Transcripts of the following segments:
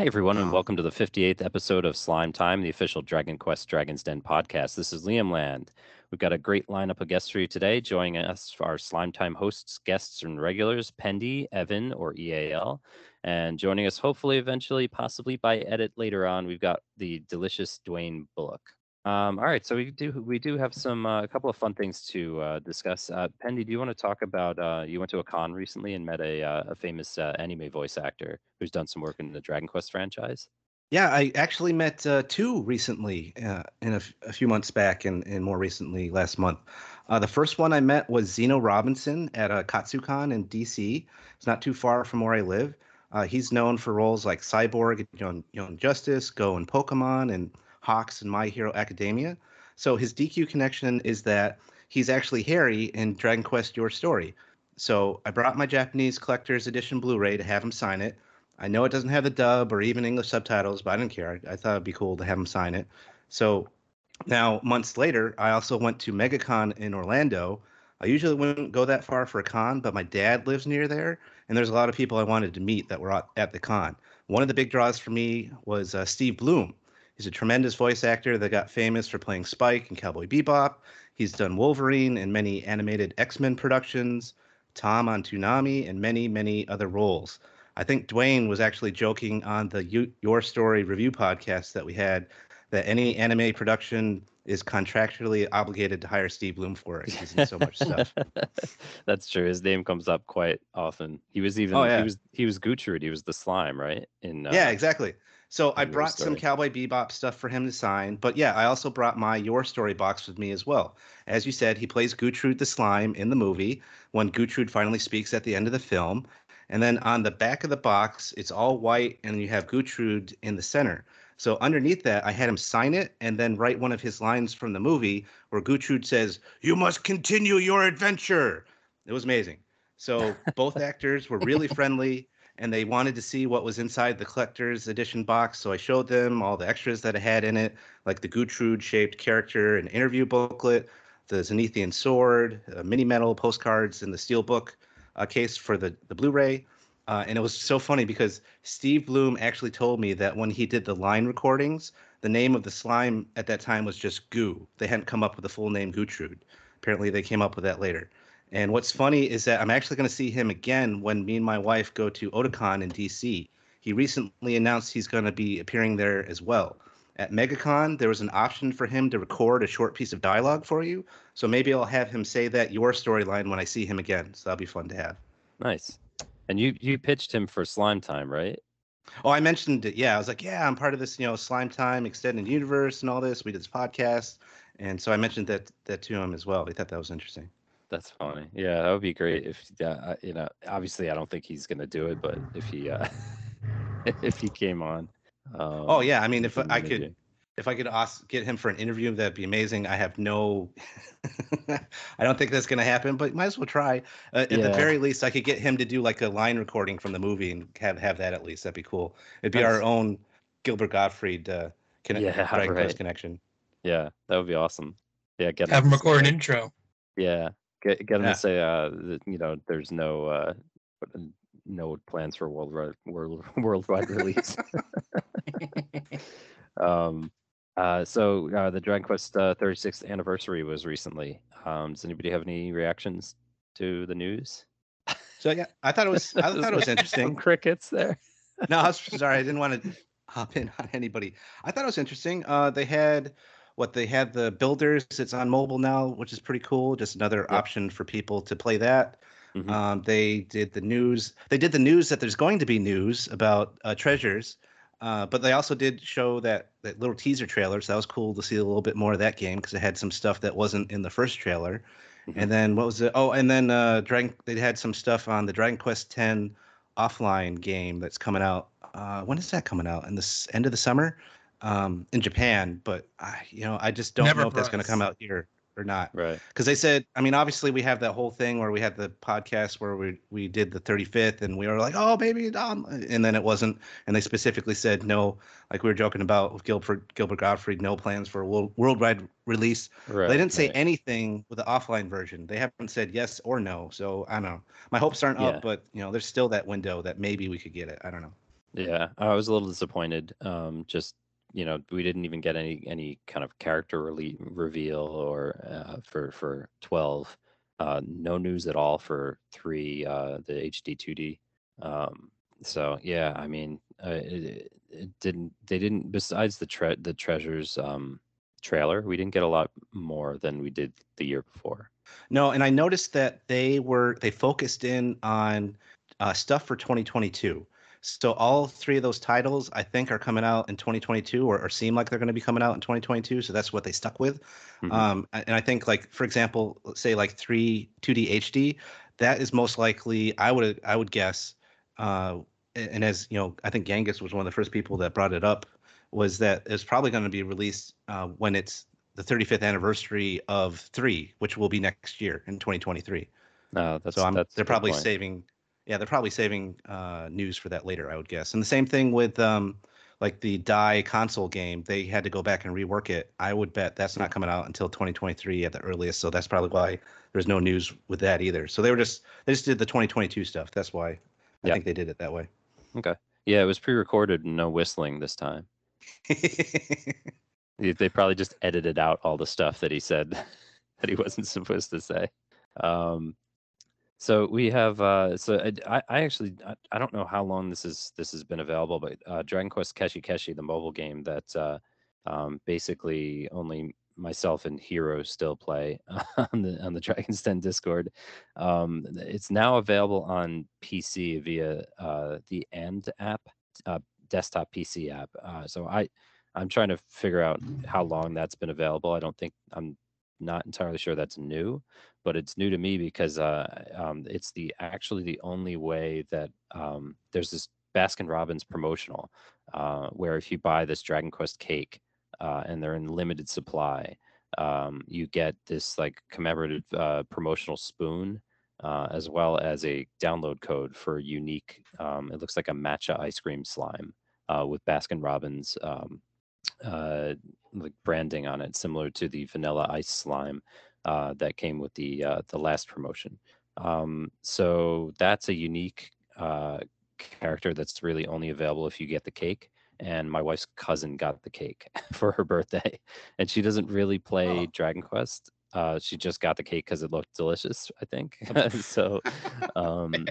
Hi, everyone, and welcome to the 58th episode of Slime Time, the official Dragon Quest Dragon's Den podcast. This is Liam Land. We've got a great lineup of guests for you today. Joining us are Slime Time hosts, guests, and regulars, Pendy, Evan, or EAL. And joining us, hopefully, eventually, possibly by edit later on, we've got the delicious Dwayne Bullock. Um, all right, so we do we do have some uh, a couple of fun things to uh, discuss. Uh, Pendy, do you want to talk about? Uh, you went to a con recently and met a uh, a famous uh, anime voice actor who's done some work in the Dragon Quest franchise. Yeah, I actually met uh, two recently, uh, in a, f- a few months back, and, and more recently last month. The first one I met was Zeno Robinson at uh, Katsucon in DC. It's not too far from where I live. He's known for roles like Cyborg, Young Justice, Goh and Pokemon, and Hawks and My Hero Academia. So his DQ connection is that he's actually Harry in Dragon Quest Your Story. So I brought my Japanese collector's edition Blu-ray to have him sign it. I know it doesn't have the dub or even English subtitles, but I didn't care. I, thought it'd be cool to have him sign it. So now months later, I also went to MegaCon in Orlando. I usually wouldn't go that far for a con, but my dad lives near there, and there's a lot of people I wanted to meet that were at, at the con. One of the big draws for me was uh, Steve Blum. He's a tremendous voice actor that got famous for playing Spike in Cowboy Bebop. He's done Wolverine in many animated X Men productions, Tom on Toonami, and many, many other roles. I think Dwayne was actually joking on the you, Your Story review podcast that we had that any anime production is contractually obligated to hire Steve Blum for it. He's in so much stuff. That's true. His name comes up quite often. He was even Oh, yeah. he was he was Gootrude. He was the slime, right? In uh, yeah, exactly. So I brought some Cowboy Bebop stuff for him to sign, but yeah, I also brought my Your Story box with me as well. As you said, he plays Gootrude the Slime in the movie when Gootrude finally speaks at the end of the film. And then on the back of the box, it's all white, and you have Gootrude in the center. So underneath that, I had him sign it and then write one of his lines from the movie where Gootrude says, "You must continue your adventure." It was amazing. So both actors were really friendly and they wanted to see what was inside the collector's edition box. So I showed them all the extras that I had in it, like the Gootrude shaped character, and interview booklet, the Zenithian sword, uh, mini metal postcards, and the steelbook uh, case for the, the Blu ray. Uh, and it was so funny because Steve Blum actually told me that when he did the line recordings, the name of the slime at that time was just Goo. They hadn't come up with the full name Gootrude. Apparently, they came up with that later. And what's funny is that I'm actually going to see him again when me and my wife go to Otakon in DC. He recently announced he's going to be appearing there as well. At MegaCon, there was an option for him to record a short piece of dialogue for you. So maybe I'll have him say that your storyline when I see him again. So that'll be fun to have. Nice. And you you pitched him for Slime Time, right? Oh, I mentioned it. Yeah, I was like, yeah, I'm part of this, you know, Slime Time extended universe and all this. We did this podcast, and so I mentioned that that to him as well. He thought that was interesting. That's funny. Yeah, that would be great if uh, you know. Obviously, I don't think he's gonna do it, but if he uh, if he came on. Um, Oh yeah, I mean, if he I may could, do. if I could ask, get him for an interview, that'd be amazing. I have no, I don't think that's gonna happen, but might as well try. Uh, at the very least, I could get him to do like a line recording from the movie and have have that at least. That'd be cool. It'd be our own Gilbert Gottfried uh, conne- Yeah, right. connection. Yeah, that would be awesome. Yeah, get Have him him to say- record an intro. Yeah, get get him Yeah. to say uh that, you know there's no uh no plans for worldwide world worldwide release. um uh so uh the Dragon Quest uh, 36th anniversary was recently. Um does anybody have any reactions to the news? So yeah, I thought it was, I thought it was Some interesting. crickets there. no, I was sorry. I didn't want to hop in on anybody. I thought it was interesting. Uh, they had what they had the builders. It's on mobile now, which is pretty cool. Just another Yep. option for people to play that. Mhm. Um, they did the news. They did the news that there's going to be news about uh, treasures. Uh, but they also did show that that little teaser trailer, so that was cool to see a little bit more of that game because it had some stuff that wasn't in the first trailer. Mhm. And then what was it? Oh, and then uh, Dragon. They had some stuff on the Dragon Quest X offline game that's coming out. Uh, when is that coming out? In the s- end of the summer, um, in Japan. But I, you know, I just don't Never know if that's going to come out here or not Right. because they said i mean obviously we have that whole thing where we had the podcast where we we did the 35th and we were like oh maybe um, and then it wasn't and they specifically said no like we were joking about with gilbert gilbert gottfried no plans for a world, worldwide release Right. they didn't say right. anything with the offline version they haven't said yes or no so i don't know my hopes aren't Yeah. up but you know there's still that window that maybe we could get it i don't know Yeah, I was a little disappointed. Um, just you know, we didn't even get any any kind of character rele- reveal or uh, for for twelve. Uh, no news at all for three, uh, the HD two D. Um, so yeah, I mean, uh, it, it didn't. They didn't. Besides the tre- the treasures um, trailer, we didn't get a lot more than we did the year before. No, and I noticed that they were they focused in on uh, stuff for 2022. So all three of those titles, I think, are coming out in 2022, or, or seem like they're going to be coming out in 2022. So that's what they stuck with. Mhm. Um, and I think, like for example, say like three 2D HD, that is most likely. I would I would guess. Uh, and as you know, I think Genghis was one of the first people that brought it up. Was that it's probably going to be released uh, when it's the 35th anniversary of three, which will be next year in 2023. No, that's So I'm, that's they're probably point. saving, yeah, they're probably saving uh, news for that later, I would guess. And the same thing with um, like the Dai console game, they had to go back and rework it. I would bet that's not coming out until 2023 at the earliest. So that's probably why there's no news with that either. So they were just they just did the 2022 stuff. That's why I Yeah. think they did it that way. Okay. Yeah, it was pre-recorded, and no whistling this time. They they probably just edited out all the stuff that he said that he wasn't supposed to say. Um, so we have uh, so I, I actually I, I don't know how long this is this has been available, but uh, Dragon Quest Keshi Keshi, the mobile game that uh, um, basically only myself and Hiro still play on the on the Dragon's Den Discord. Um, it's now available on PC via uh, the And app, uh, desktop PC app. Uh, so I I'm trying to figure out how long that's been available. I don't think I'm not entirely sure that's new, but it's new to me because uh, um, it's the actually the only way that um, there's this Baskin Robbins promotional uh, where if you buy this Dragon Quest cake uh, and they're in limited supply, um, you get this like commemorative uh, promotional spoon. Uh, as well as a download code for unique, um, it looks like a matcha ice cream slime uh, with Baskin Robbins um, uh, like branding on it, similar to the vanilla ice slime uh, that came with the uh, the last promotion. Um, so that's a unique uh, character that's really only available if you get the cake. And my wife's cousin got the cake for her birthday, and she doesn't really play Oh. Dragon Quest. Uh, she just got the cake because it looked delicious, I think. so, um,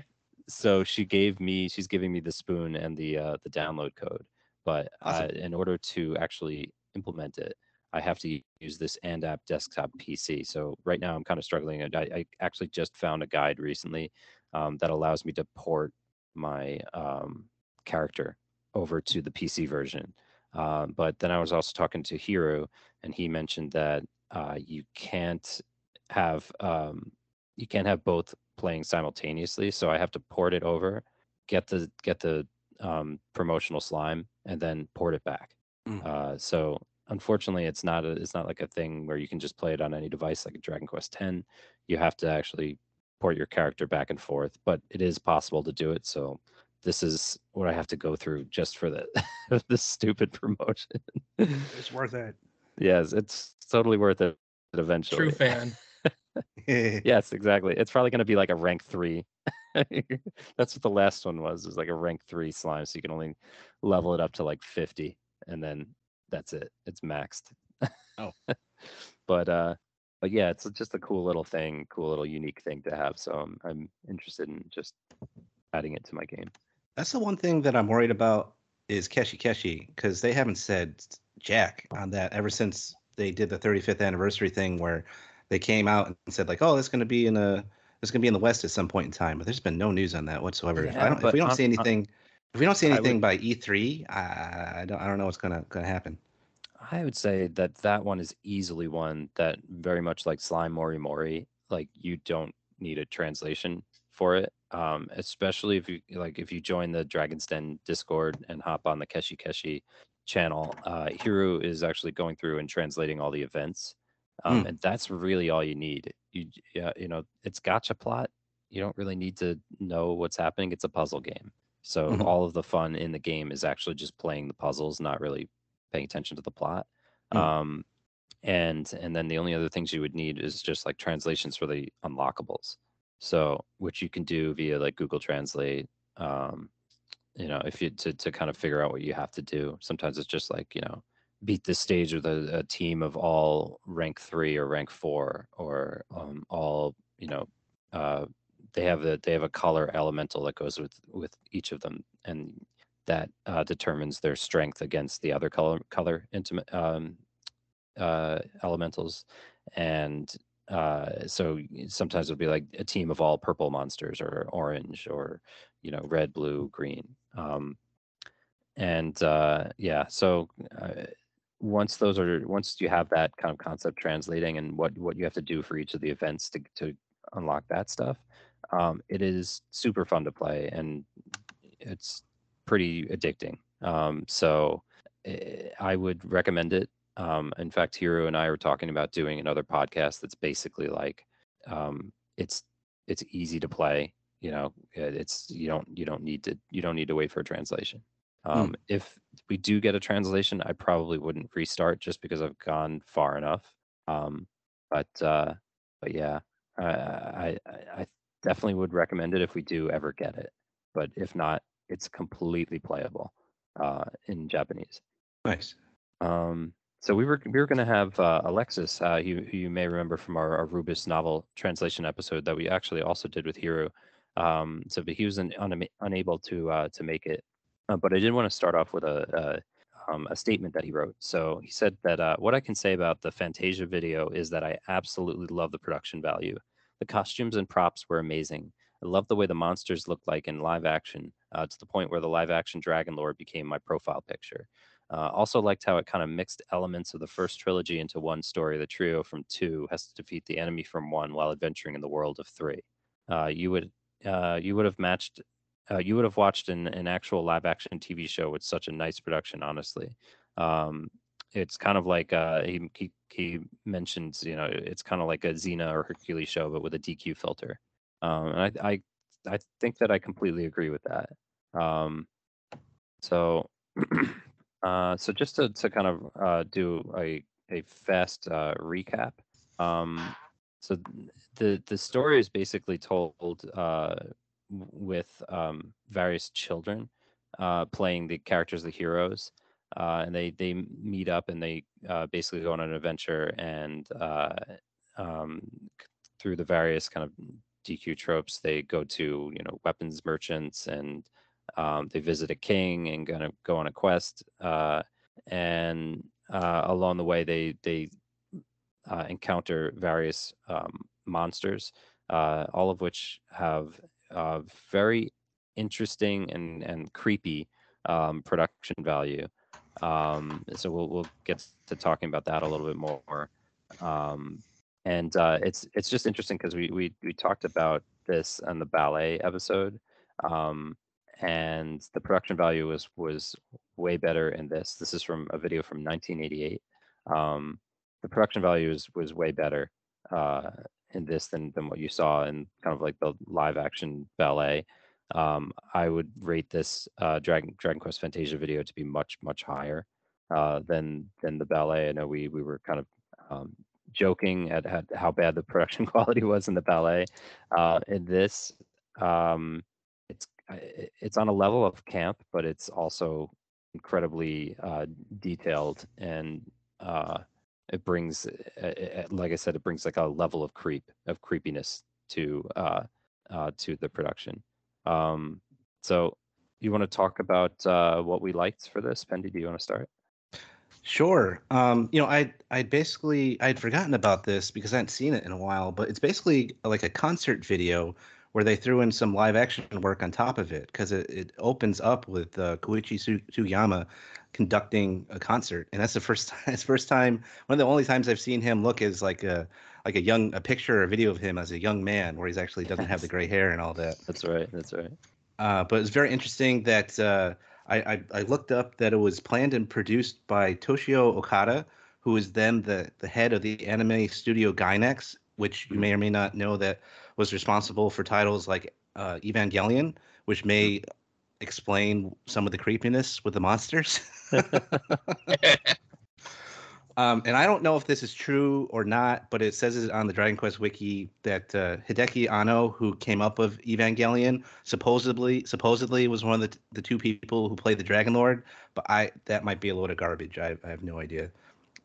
so she gave me. She's giving me the spoon and the uh, the download code but Awesome. uh, in order to actually implement it, I have to use this and app desktop PC. So right now I'm kind of struggling. and I, I actually just found a guide recently um, that allows me to port my um, character over to the PC version. Uh, but then I was also talking to Hiro, and he mentioned that uh, you can't have um, you can't have both playing simultaneously. So I have to port it over, get the get the um, promotional slime, and then port it back. Mm. Uh, so unfortunately, it's not a, it's not like a thing where you can just play it on any device like a Dragon Quest X. You have to actually port your character back and forth, but it is possible to do it. So this is what I have to go through just for the this stupid promotion. It's worth it. yes, it's totally worth it eventually. True fan. Yes, exactly. It's probably going to be like a rank three. That's what the last one was. It was like a rank three slime, so you can only level it up to like fifty, and then that's it. It's maxed. Oh. but uh, but yeah, it's just a cool little thing, cool little unique thing to have. So I'm I'm interested in just adding it to my game. That's the one thing that I'm worried about is Keshi Keshi because they haven't said jack on that ever since they did the 35th anniversary thing where they came out and said like, oh, it's going to be in a it's going to be in the West at some point in time, but there's been no news on that whatsoever. if, I Yeah, don't, if we don't I'm- see anything, if we don't see anything would- by E3, I, I don't I don't know what's gonna gonna happen. I would say that that one is easily one that very much like Slime Mori Mori, like you don't need a translation for it. Um, especially if you like if you join the Dragon's Den Discord and hop on the Keshi Keshi channel, uh, Hiro is actually going through and translating all the events. Um, Hmm. and that's really all you need. You yeah, you know, it's gacha plot. You don't really need to know what's happening. It's a puzzle game. So Mhm. all of the fun in the game is actually just playing the puzzles, not really paying attention to the plot. Hmm. Um, and and then the only other things you would need is just like translations for the unlockables. So which you can do via like Google Translate. Um, you know, if you to to kind of figure out what you have to do. Sometimes it's just like you know, beat the stage with a, a team of all rank three or rank four or um, all you know. Uh, they have the they have a color elemental that goes with with each of them, and that uh, determines their strength against the other color color intimate um, uh, elementals, and uh, so sometimes it'll be like a team of all purple monsters or orange or you know red, blue, green, um, and uh, yeah. So uh, once those are once you have that kind of concept translating and what what you have to do for each of the events to to unlock that stuff, um, it is super fun to play and it's pretty addicting. Um, so eh, I would recommend it. Um, in fact, Hiro and I were talking about doing another podcast that's basically like um, it's it's easy to play. You know, it's you don't you don't need to you don't need to wait for a translation. Hmm. Um, mm. If we do get a translation, I probably wouldn't restart just because I've gone far enough. Um, but uh, but yeah, I, I I definitely would recommend it if we do ever get it. But if not, it's completely playable uh, in Japanese. Nice. Um, so we were we were going to have uh, Alexis, uh, who, who, you may remember from our, our, Rubus novel translation episode that we actually also did with Hiro. Um, so, but he was un, un, unable to uh, to make it. Uh, but I did want to start off with a, a, um, a statement that he wrote. So he said that uh, what I can say about the Fantasia video is that I absolutely love the production value. The costumes and props were amazing. I love the way the monsters looked like in live action, uh, to the point where the live action Dragon Lord became my profile picture. Uh, also liked how it kind of mixed elements of the first trilogy into one story. The trio from two has to defeat the enemy from one while adventuring in the world of three. Uh, you would uh, you would have matched uh, you would have watched an, an actual live action TV show with such a nice production. Honestly, um, it's kind of like uh, he, he he mentions you know it's kind of like a Xena or Hercules show but with a DQ filter. Um, and I, I I think that I completely agree with that. Um, so Uh, so just to, to kind of uh, do a, a fast uh, recap. Um, so the the story is basically told uh, with um, various children uh, playing the characters, the heroes, uh, and they they meet up and they basically go on an adventure and um, through the various kind of DQ tropes, they go to you know weapons merchants and um, they visit a king and gonna go on a quest, uh, and uh, along the way they they uh, encounter various um, monsters, uh, all of which have very interesting and and creepy um, production value. Um, so we'll we'll get to talking about that a little bit more. Um, and uh, it's it's just interesting because we, we we talked about this on the ballet episode. Um, and the production value was was way better in this. This is from a video from 1988. Um, the production value was was way better uh, in this than than what you saw in kind of like the live action ballet. Um, I would rate this uh, Dragon Dragon Quest Fantasia video to be much much higher uh, than than the ballet. I know we we were kind of um, joking at, at, how bad the production quality was in the ballet. Uh, in this, um, it's it's on a level of camp, but it's also incredibly uh, detailed and uh, it brings, like I said, it brings like a level of creep of creepiness to uh, uh, to the production. Um, so, you want to talk about uh, what we liked for this, Pendy? Do you want to start? Sure. Um, you know, I I basically I'd forgotten about this because I hadn't seen it in a while, but it's basically like a concert video where they threw in some live action work on top of it because it, it opens up with uh, Koichi Sugiyama conducting a concert, and that's the first time. It's first time. One of the only times I've seen him look as like a like a young a picture or a video of him as a young man, where he's actually doesn't have the gray hair and all that. That's right. That's right. Uh, but it's very interesting that uh, I, I, I looked up that it was planned and produced by Toshio Okada, who is then the the head of the anime studio Gainax, which you may or may not know that was responsible for titles like uh, Evangelion, which may explain some of the creepiness with the monsters. Um, and I don't know if this is true or not, but it says it on the Dragon Quest wiki that uh, Hideaki Anno, who came up with Evangelion, supposedly supposedly was one of the the two people who played the Dragon Lord. But I that might be a load of garbage. I, I have no idea.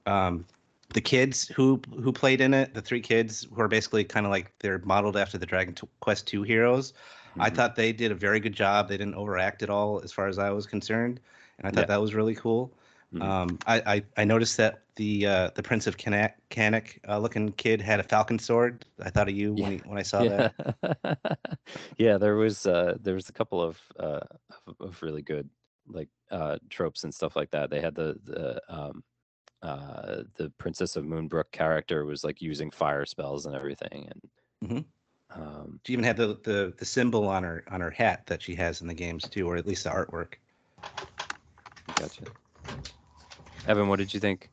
Um, the kids who who played in it, the three kids who are basically kind of like they're modeled after the Dragon Quest two heroes. I Mhm. thought they did a very good job. They didn't overact at all, as far as I was concerned, and I thought Yeah. that was really cool. Mhm. Um, I, I I noticed that the uh, the Prince of Cannock uh, looking kid had a falcon sword. I thought of you when he, when I saw yeah. that. yeah, there was uh there was a couple of uh of, of really good like uh tropes and stuff like that. They had the the um uh the Princess of Moonbrook character was like using fire spells and everything and Mhm. um She even had the, the the symbol on her on her hat that she has in the games too, or at least the artwork. gotcha. Evan, what did you think?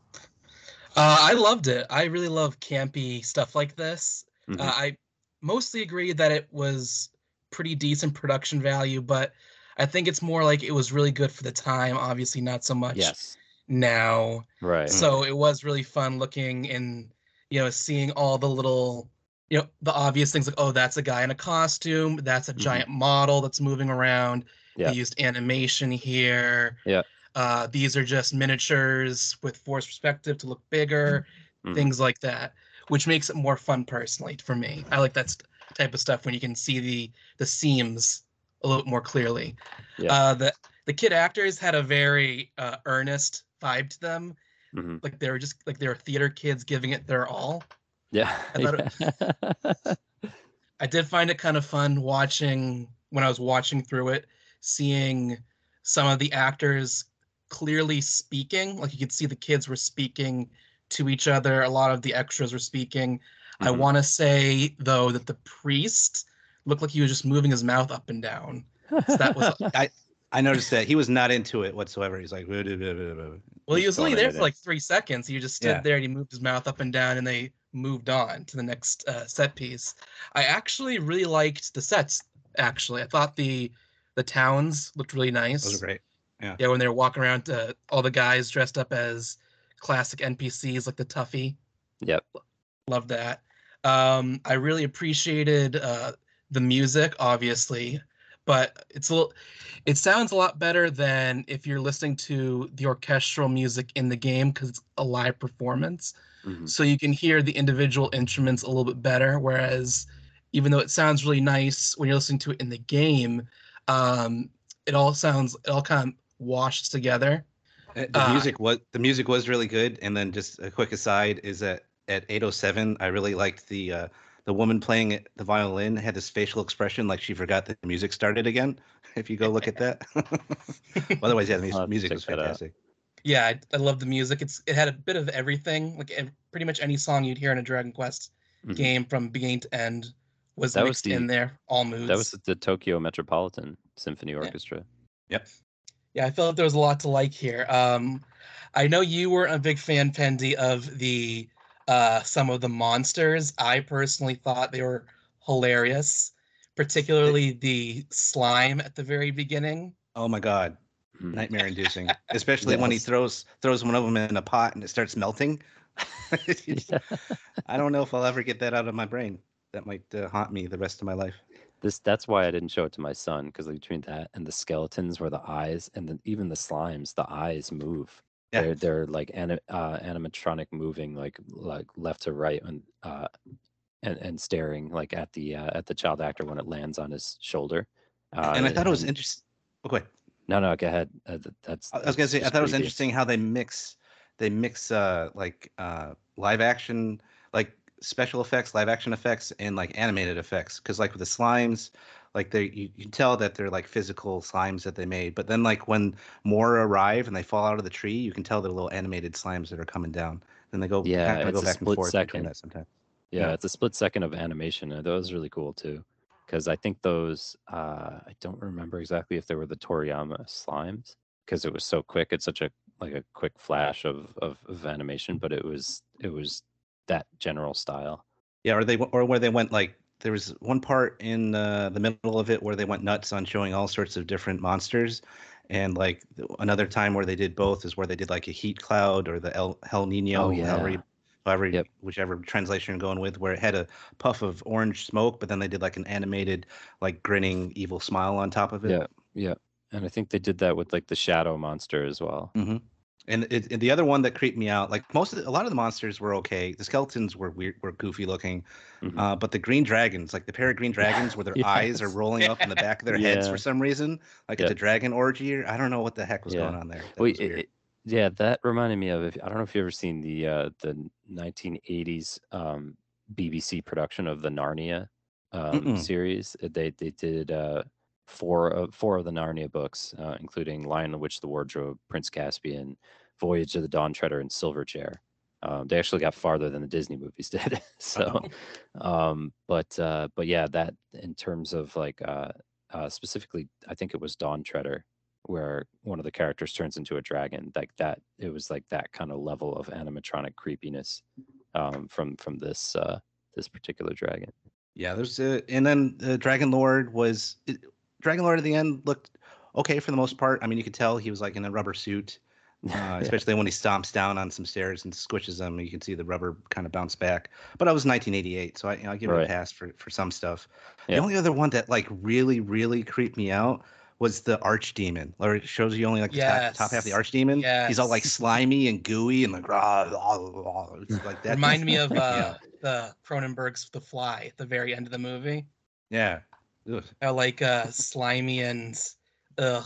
Uh, I loved it. I really love campy stuff like this. Mhm. Uh, I mostly agree that it was pretty decent production value, but I think it's more like it was really good for the time. Obviously, not so much yes. Now. Right. So it was really fun looking and you know seeing all the little you know the obvious things like oh that's a guy in a costume, that's a Mhm. giant model that's moving around. Yeah. They used animation here. Yeah. Uh, these are just miniatures with forced perspective to look bigger, Mhm. things like that, which makes it more fun personally for me. I like that st- type of stuff when you can see the the seams a little more clearly. Yeah. Uh, the the kid actors had a very uh, earnest vibe to them Mhm. like they were just like they were theater kids giving it their all. Yeah. I thought I did find it kind of fun watching when I was watching through it, seeing some of the actors clearly speaking. Like you could see the kids were speaking to each other. A lot of the extras were speaking. I Mhm. want to say though that the priest looked like he was just moving his mouth up and down. So that was I noticed that he was not into it whatsoever. He's like, "Blah, blah, blah, blah, blah." well, he was only there into for like three seconds. He just stood Yeah. there and he moved his mouth up and down, and they moved on to the next uh, set piece. I actually really liked the sets. Actually, I thought the the towns looked really nice. Those are great. Yeah. Yeah, when they were walking around, uh, all the guys dressed up as classic NPCs like the Tuffy. Yep. Love that. Um, I really appreciated uh, the music, obviously, but it's a little. It sounds a lot better than if you're listening to the orchestral music in the game because it's a live performance, Mhm. so you can hear the individual instruments a little bit better. Whereas, even though it sounds really nice when you're listening to it in the game, um, it all sounds it all kind of washes together. Uh, The Uh, music was the music was really good. And then just a quick aside is that at 807, I really liked the uh, the woman playing the violin had this facial expression like she forgot that the music started again. If you go look at that. Otherwise, yeah, the music, to music check was fantastic. yeah I, I love the music it's it had a bit of everything like pretty much any song you'd hear in a dragon quest Mhm. game from beginning to end was That was mixed in there all moods That was the Tokyo Metropolitan Symphony Orchestra. Yep. yeah i felt like there was a lot to like here um i know you weren't a big fan pendy of the uh some of the monsters i personally thought they were hilarious particularly the slime at the very beginning Oh my god, Mhm. nightmare inducing. Especially when he throws throws one of them in a pot and it starts melting. Yeah. I don't know if I'll ever get that out of my brain. That might uh, haunt me the rest of my life. This that's why I didn't show it to my son because between that and the skeletons where the eyes and then even the slimes, the eyes move. Yeah. They're they're like ani- uh, animatronic moving like like left to right and uh and, and staring like at the uh, at the child actor when it lands on his shoulder. Uh, and I thought it was interesting. Okay, No, no, go ahead. Uh, that's. I was gonna say I thought it was interesting how they mix they mix uh like uh live action like special effects, live action effects, and like animated effects. Because like with the slimes, like they you, can tell that they're like physical slimes that they made. But then like when more arrive and they fall out of the tree, you can tell they're little animated slimes that are coming down. Then they go Yeah, kind of it's go a back and split forth second. that sometimes. Yeah, Yeah. it's a split second of animation. and That was really cool too, because I think those uh, I don't remember exactly if they were the Toriyama slimes, because it was so quick. It's such a like a quick flash of, of of animation, but it was it was that general style. Yeah, or they or where they went like there was one part in uh, the middle of it where they went nuts on showing all sorts of different monsters, And like another time where they did both is where they did like a heat cloud or the El, Hell Nino, Oh, yeah. however, however Yep. whichever translation you're going with, where it had a puff of orange smoke, but then they did like an animated, like grinning evil smile on top of it. Yeah. Yeah. And I think they did that with like the shadow monster as well. hmm And, it, and the other one that creeped me out, like most of the, a lot of the monsters were okay. The skeletons were weird, were goofy looking, Mhm. uh, but the green dragons, like the pair of green dragons, where their eyes are rolling up in the back of their heads for some reason, like it's Yeah. a dragon orgy. Or, I don't know what the heck was Yeah. going on there. That Wait, it- it- yeah, that reminded me of. If, I don't know if you've ever seen the uh, the 1980s um, BBC production of the Narnia um, series. Uh, They they did uh, four of four of the Narnia books, uh, including Lion, the Witch, the Wardrobe, Prince Caspian, Voyage of the Dawn Treader, and Silver Chair. Um, they actually got farther than the Disney movies did. so, um, but uh, but yeah, that in terms of like uh, uh, specifically, I think it was Dawn Treader where one of the characters turns into a dragon like that it was like that kind of level of animatronic creepiness um from from this uh this particular dragon Yeah, there's a, and then the Dragon Lord was it, Dragon Lord at the end looked okay for the most part. I mean, you could tell he was like in a rubber suit, uh, Yeah. especially when he stomps down on some stairs and squishes them. You can see the rubber kind of bounce back. But I was 1988, so I, you know, I give it a pass for for some stuff. Yeah. The only other one that like really really creeped me out was the archdemon. Or it shows you only like the top, top half of the Yes. archdemon. He's all like slimy and gooey and like rah, rah, rah. It's like that. Remind me of Yeah. uh, the Cronenberg's The Fly at the very end of the movie. yeah. Ugh. How like uh, slimy and ugh,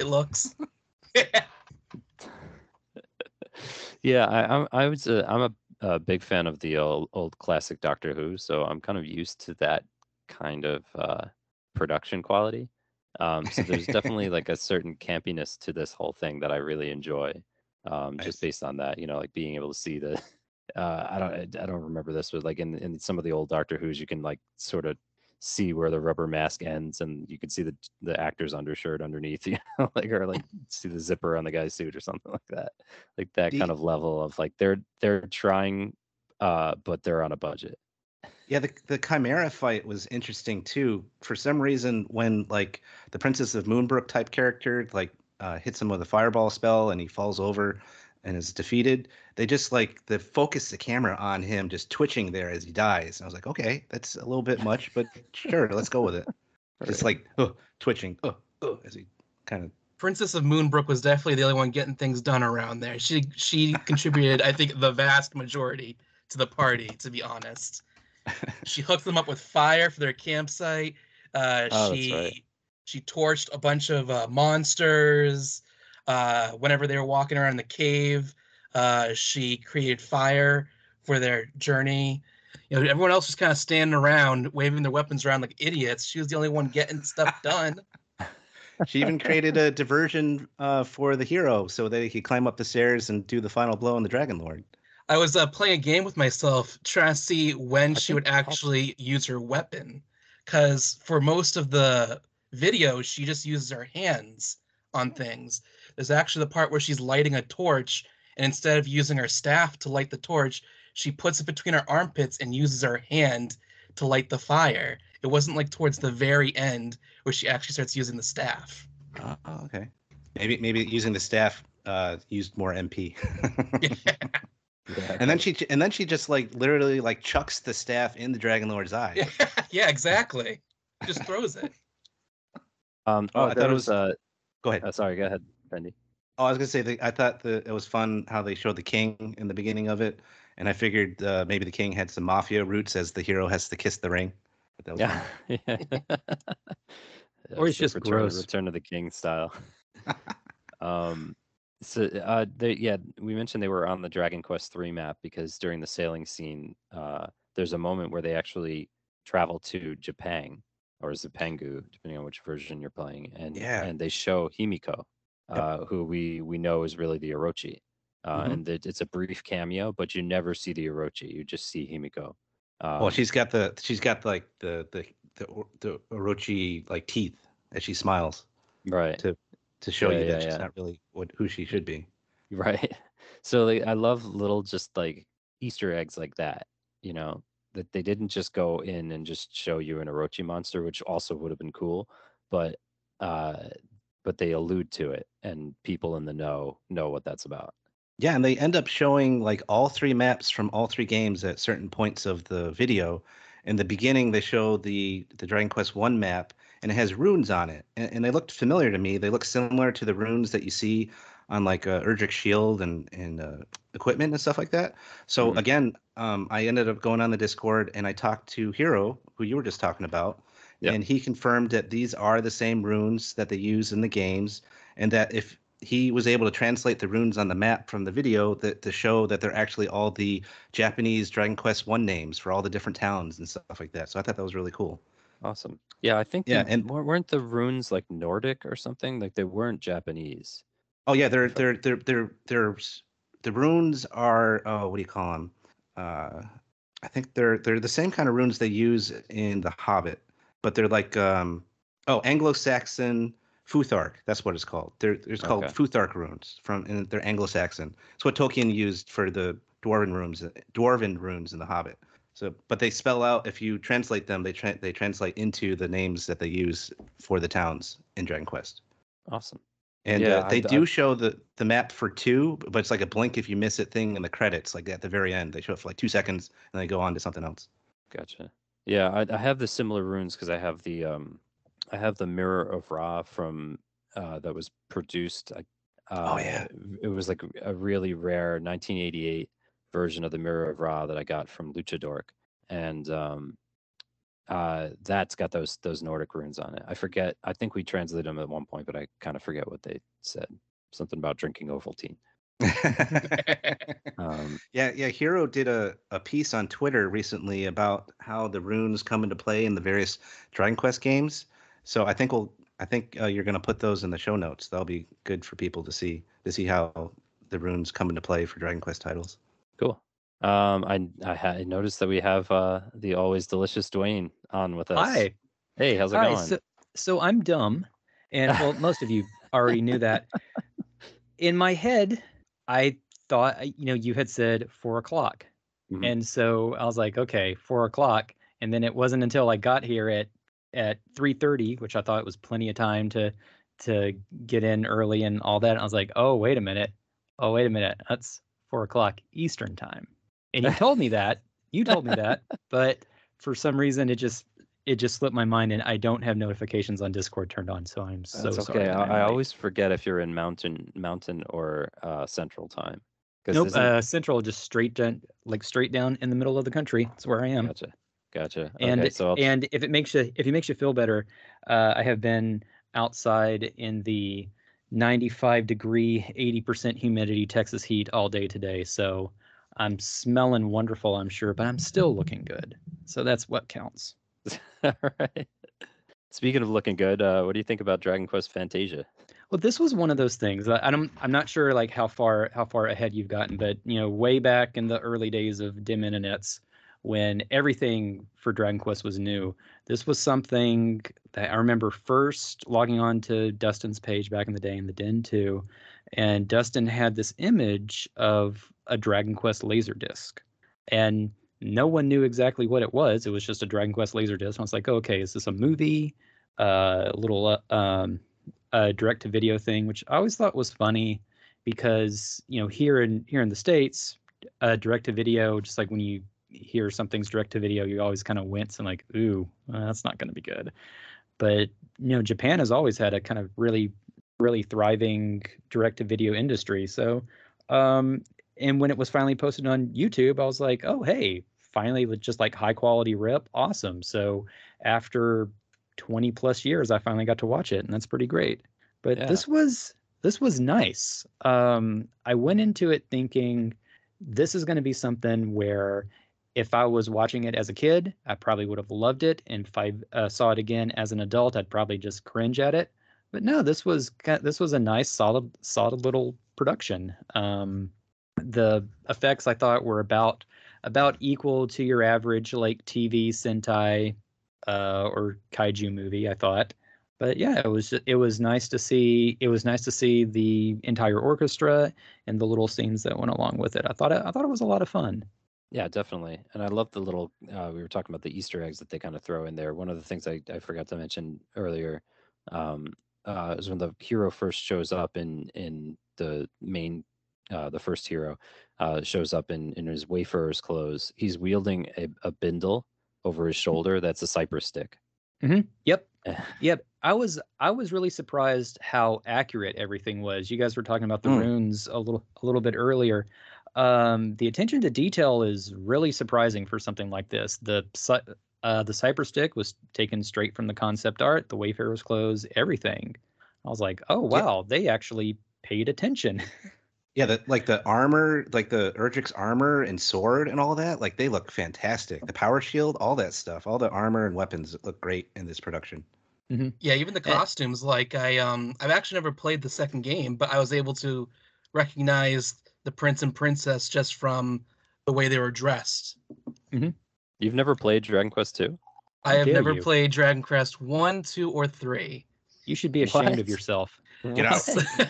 it looks. Yeah i i'm i was a, i'm a, a big fan of the old, old classic doctor who so i'm kind of used to that kind of uh production quality. Um so there's definitely like a certain campiness to this whole thing that i really enjoy um just based on that you know like being able to see the uh i don't i don't remember this but like in in some of the old doctor who's you can like sort of see where the rubber mask ends and you can see the the actor's undershirt underneath you know like or like see the zipper on the guy's suit or something like that like that The- kind of level of like they're they're trying uh but they're on a budget Yeah, the the Chimera fight was interesting too. For some reason, when like the Princess of Moonbrook type character like uh, hits him with a fireball spell and he falls over and is defeated, they just like the focus the camera on him just twitching there as he dies. And I was like, okay, that's a little bit much, but sure, let's go with it. Just like oh, twitching, oh, oh, as he kind of Princess of Moonbrook was definitely the only one getting things done around there. She she contributed, I think, the vast majority to the party. To be honest, she hooked them up with fire for their campsite. Uh, Oh, that's she right. she torched a bunch of uh, monsters. Uh, whenever they were walking around the cave, uh, she created fire for their journey. You know, everyone else was kind of standing around, waving their weapons around like idiots. She was the only one getting stuff done. She even created a diversion uh, for the hero so that he could climb up the stairs and do the final blow on the Dragon Lord. I was uh, playing a game with myself, trying to see when I she would actually use her weapon. Because for most of the video, she just uses her hands on things. There's actually the part where she's lighting a torch, and instead of using her staff to light the torch, she puts it between her armpits and uses her hand to light the fire. It wasn't like towards the very end where she actually starts using the staff. Oh, okay. Maybe maybe using the staff uh, used more MP. and then she and then she just like literally like chucks the staff in the Dragon Lord's eye. yeah, yeah, exactly. Just throws it. um Oh, oh, I thought there it was was- uh Go ahead. uh, sorry go ahead Pendy. Oh, I was gonna say that I thought the it was fun how they showed the king in the beginning of it, and I figured uh, maybe the king had some mafia roots as the hero has to kiss the ring. But that was Yeah. yeah. Or he's That's just return, gross. Return to the King style. um, so uh, they, yeah, we mentioned they were on the Dragon Quest three map because during the sailing scene, uh, there's a moment where they actually travel to Japan or Zipangu, depending on which version you're playing, and Yeah. and they show Himiko, Yep. uh, who we we know is really the Orochi. Uh, Mhm. And it, it's a brief cameo, but you never see the Orochi. You just see Himiko. Um, well, she's got the she's got like the the the the Orochi like teeth as she smiles right. to to show Yeah, you yeah, that she's yeah. not really what who she should be. Right. So like I love little just like Easter eggs like that, you know, that they didn't just go in and just show you an Orochi monster, which also would have been cool, but uh but they allude to it, and people in the know know what that's about. Yeah, and they end up showing like all three maps from all three games at certain points of the video. In the beginning, they show the the Dragon Quest One map, and it has runes on it, and, and, they looked familiar to me. They look similar to the runes that you see on like uh, Erdrick Shield and and uh, equipment and stuff like that. So mm-hmm. again, um, I ended up going on the Discord and I talked to Hiro, who you were just talking about, yep. and he confirmed that these are the same runes that they use in the games, and that if he was able to translate the runes on the map from the video that to show that they're actually all the Japanese Dragon Quest One names for all the different towns and stuff like that. So I thought that was really cool. Awesome. Yeah, I think yeah, the, and weren't the runes like Nordic or something? Like they weren't Japanese. Oh yeah, they're they're they're they're they're the runes are oh what do you call them? Uh, I think they're they're the same kind of runes they use in the Hobbit, but they're like um oh Anglo-Saxon Futhark. That's what it's called. They're it's called okay. Futhark runes from and they're Anglo-Saxon. It's what Tolkien used for the dwarven runes dwarven runes in the Hobbit. So, but they spell out if you translate them, they tra- they translate into the names that they use for the towns in Dragon Quest. Awesome. And yeah, uh, they I, do I, show the the map for two, but it's like a blink if you miss it thing in the credits. Like at the very end, they show it for like two seconds and they go on to something else. Gotcha. Yeah, I, I have the similar runes because I have the um, I have the Mirror of Ra from uh, that was produced. Uh, oh yeah, it was like a really rare 1988 version of the Mirror of Ra that I got from Luchadork, and um, uh, that's got those those Nordic runes on it. I forget. I think we translated them at one point, but I kind of forget what they said. Something about drinking Ovaltine. um, yeah, yeah. Hiro did a, a piece on Twitter recently about how the runes come into play in the various Dragon Quest games. So I think we'll I think uh, you're going to put those in the show notes. That'll be good for people to see to see how the runes come into play for Dragon Quest titles. Cool. Um, I I, had noticed that we have uh, the always delicious Dwayne on with us. Hi. Hey, how's it Hi, going? So, so I'm dumb, and well, most of you already knew that. In my head, I thought you know you had said four o'clock, mm-hmm. and so I was like, okay, four o'clock. And then it wasn't until I got here at at three thirty, which I thought was plenty of time to to get in early and all that. And I was like, oh wait a minute, oh wait a minute, that's four o'clock Eastern time. And you told me that. You told me that, but for some reason it just it just slipped my mind, and I don't have notifications on Discord turned on. So I'm so That's sorry. okay. I, I, always forget if you're in Mountain Mountain or uh, Central Time. Nope. Uh, Central, just straight down, like straight down in the middle of the country. That's where I am. Gotcha. Gotcha. And okay, so and if it makes you if it makes you feel better, uh, I have been outside in the 95 degree, 80% humidity Texas heat all day today. So I'm smelling wonderful, I'm sure, but I'm still looking good. So that's what counts. Right. Speaking of looking good, uh, what do you think about Dragon Quest Fantasia? Well, this was one of those things. I, I'm I'm not sure like how far how far ahead you've gotten, but you know, way back in the early days of dim internets, when everything for Dragon Quest was new, this was something that I remember first logging on to Dustin's page back in the day in the Den 2, and Dustin had this image of a Dragon Quest laser disc, and no one knew exactly what it was. It was just a Dragon Quest laser disc. I was like, oh, okay, is this a movie? Uh, a little uh, um, a direct to video thing, which I always thought was funny because you know here in here in the states, uh, direct to video, just like when you hear something's direct to video, you always kind of wince and like, ooh, well, that's not going to be good. But you know, Japan has always had a kind of really, really thriving direct to video industry. So um, and when it was finally posted on YouTube, I was like, oh hey, finally with just like high quality rip, awesome. So after 20 plus years, I finally got to watch it, and that's pretty great. But yeah. this was this was nice. Um, I went into it thinking this is going to be something where if I was watching it as a kid, I probably would have loved it, and if I uh, saw it again as an adult, I'd probably just cringe at it. But no, this was this was a nice, solid, solid little production. Um, the effects I thought were about about equal to your average like TV Sentai uh, or kaiju movie. I thought, but yeah, it was it was nice to see. It was nice to see the entire orchestra and the little scenes that went along with it. I thought it, I thought it was a lot of fun. Yeah, definitely. And I love the little. Uh, we were talking about the Easter eggs that they kind of throw in there. One of the things I, I forgot to mention earlier. Um, uh, is when the hero first shows up in in the main uh, the first hero uh, shows up in in his wayfarer's clothes. He's wielding a, a bindle over his shoulder. That's a cypress stick. Yep. Eh. Yep. I was I was really surprised how accurate everything was. You guys were talking about the Mm. runes a little a little bit earlier. Um, the attention to detail is really surprising for something like this. The uh, the cypress stick was taken straight from the concept art, the Wayfarer's clothes, everything. I was like, oh Yeah. wow, they actually paid attention. Yeah, the, like the armor, like the Erdrick's armor and sword and all that, like they look fantastic. The power shield, all that stuff, all the armor and weapons look great in this production. Yeah, even the Eh. costumes. Like I um I've actually never played the second game, but I was able to recognize the prince and princess just from the way they were dressed. You've never played Dragon Quest two? I have never you. played Dragon Quest one, two, or three. you should be ashamed What? of yourself. Get out.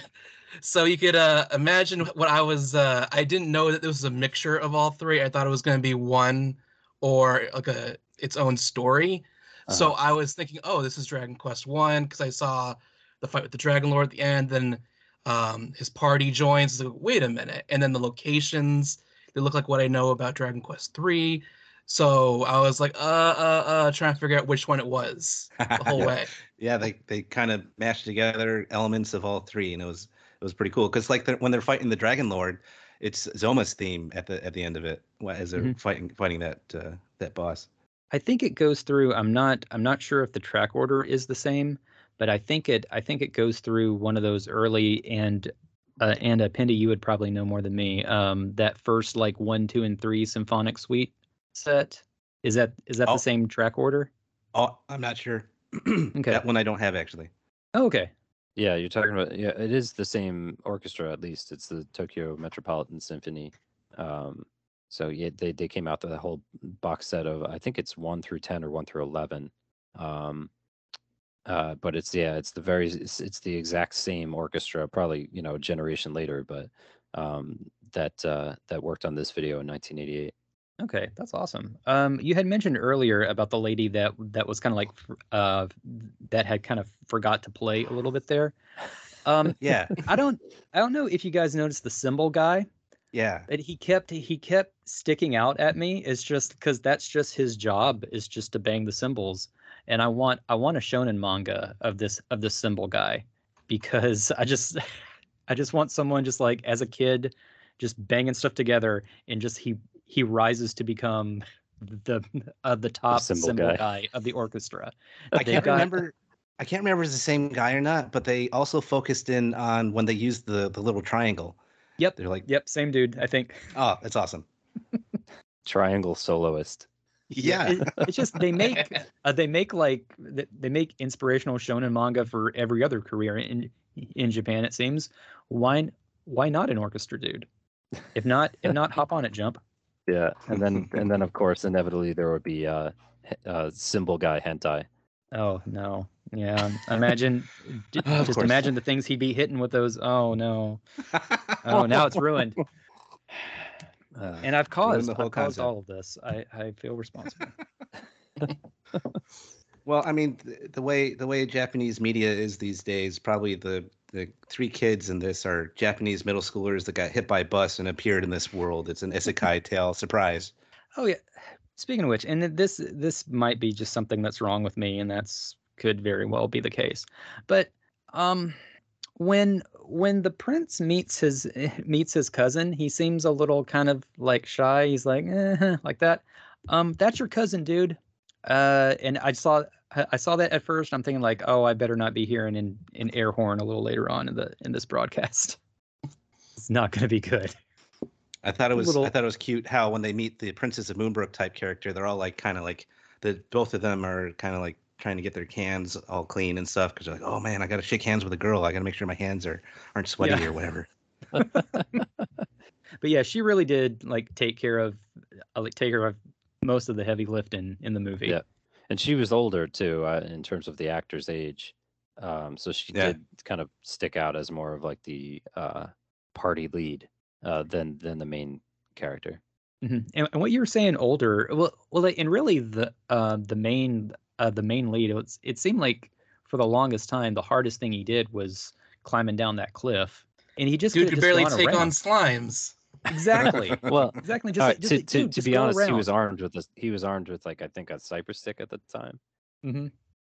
so you could uh, imagine what I was. Uh, I didn't know that this was a mixture of all three. I thought it was going to be one or like a its own story. So I was thinking, oh, this is Dragon Quest One because I saw the fight with the Dragon Lord at the end. Then um, his party joins. Like, wait a minute, and then the locations they look like what I know about Dragon Quest Three. So I was like, uh, uh, uh, trying to figure out which one it was the whole way. Yeah, they they kind of mashed together elements of all three, and it was it was pretty cool. Because like they're, when they're fighting the Dragon Lord, it's Zoma's theme at the at the end of it as they're Mhm. fighting fighting that uh, that boss. I think it goes through. I'm not. I'm not sure if the track order is the same, but I think it. I think it goes through one of those early and uh, and uh, Pendy, you would probably know more than me. Um, that first like one, two, and three symphonic suite set is that is that Oh. the same track order? Oh, I'm not sure. Okay. That one I don't have actually. Oh, okay. Yeah, you're talking about yeah, it is the same orchestra at least. It's the Tokyo Metropolitan Symphony. Um, so yeah, they they came out with a whole box set of I think it's one through ten or one through eleven. Um, uh, but it's yeah, it's the very it's, it's the exact same orchestra, probably you know a generation later, but um, that uh, that worked on this video in 1988. Okay, that's awesome. Um, you had mentioned earlier about the lady that that was kind of like uh that had kind of forgot to play a little bit there. Um, Yeah, I don't I don't know if you guys noticed the cymbal guy. yeah. that he kept he kept sticking out at me It's just because that's just his job is just to bang the cymbals and i want i want a shonen manga of this of this cymbal guy because i just i just want someone just like as a kid just banging stuff together and just he he rises to become the uh, the top cymbal cymbal, guy. guy. of the orchestra I They've can't got- remember. I can't remember if it's the same guy or not, but they also focused in on when they used the the little triangle. Yep. They're like, yep same dude i think oh, that's awesome. Triangle soloist. Yeah. It- it's just they make uh, they make like they make inspirational shonen manga for every other career in in Japan. It seems. Why why not an orchestra dude? If not, if not, hop on it, jump. Yeah, and then and then of course inevitably there would be uh, uh cymbal guy hentai. Oh no, yeah. Imagine, j- Of just course. imagine the things he'd be hitting with those. Oh no, oh now it's ruined. Uh, And I've caused, the whole I've caused all of this. I I feel responsible. Well, I mean, th- the way the way Japanese media is these days, probably the the three kids in this are Japanese middle schoolers that got hit by a bus and appeared in this world. It's an isekai tale. Surprise. Oh yeah. Speaking of which, and this this might be just something that's wrong with me, and that's could very well be the case. But um, when when the prince meets his meets his cousin, he seems a little kind of like shy. He's like eh, like that. Um, that's your cousin, dude. Uh, and I saw I I saw that at first. I'm thinking like, oh, I better not be hearing an an air horn a little later on in the in this broadcast. it's not going to be good. I thought it was Little- I thought it was cute how when they meet the Princess of Moonbrook type character, they're all like kind of like the both of them are kind of like trying to get their hands all clean and stuff because they're like, oh man, I got to shake hands with a girl. I got to make sure my hands are aren't sweaty Yeah. or whatever. but yeah, she really did like take care of uh, like take care of most of the heavy lifting in the movie. Yeah. And she was older too uh, in terms of the actor's age, um, so she Yeah. did kind of stick out as more of like the uh, party lead uh, than than the main character. Mhm. And, and what you were saying older, well, well, and really the uh the main uh the main lead, it was it seemed like for the longest time, the hardest thing he did was climbing down that cliff, and he just Dude could barely take around. on slimes. Exactly. Well, exactly. Just, all like, right, just to, like, to, dude, to just be go honest, he was armed with this. He was armed with like I think a cypress stick at the time. hmm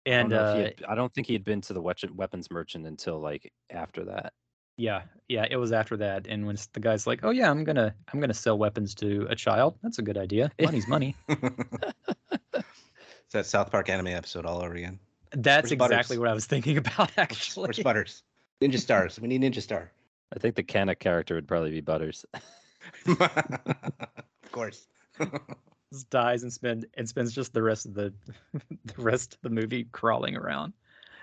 I don't And know if he uh, had- I don't think he had been to the weapons merchant until like after that. yeah, yeah, it was after that. And when the guy's like, "Oh yeah, I'm gonna, I'm gonna sell weapons to a child," that's a good idea. Money's money. it's that South Park anime episode all over again. That's Where's Butters? exactly what I was thinking about, actually. where's Butters? Ninja Stars. We need Ninja Star. I think the Cannock character would probably be Butters. of course. Just dies and spend and spends just the rest of the the rest of the movie crawling around.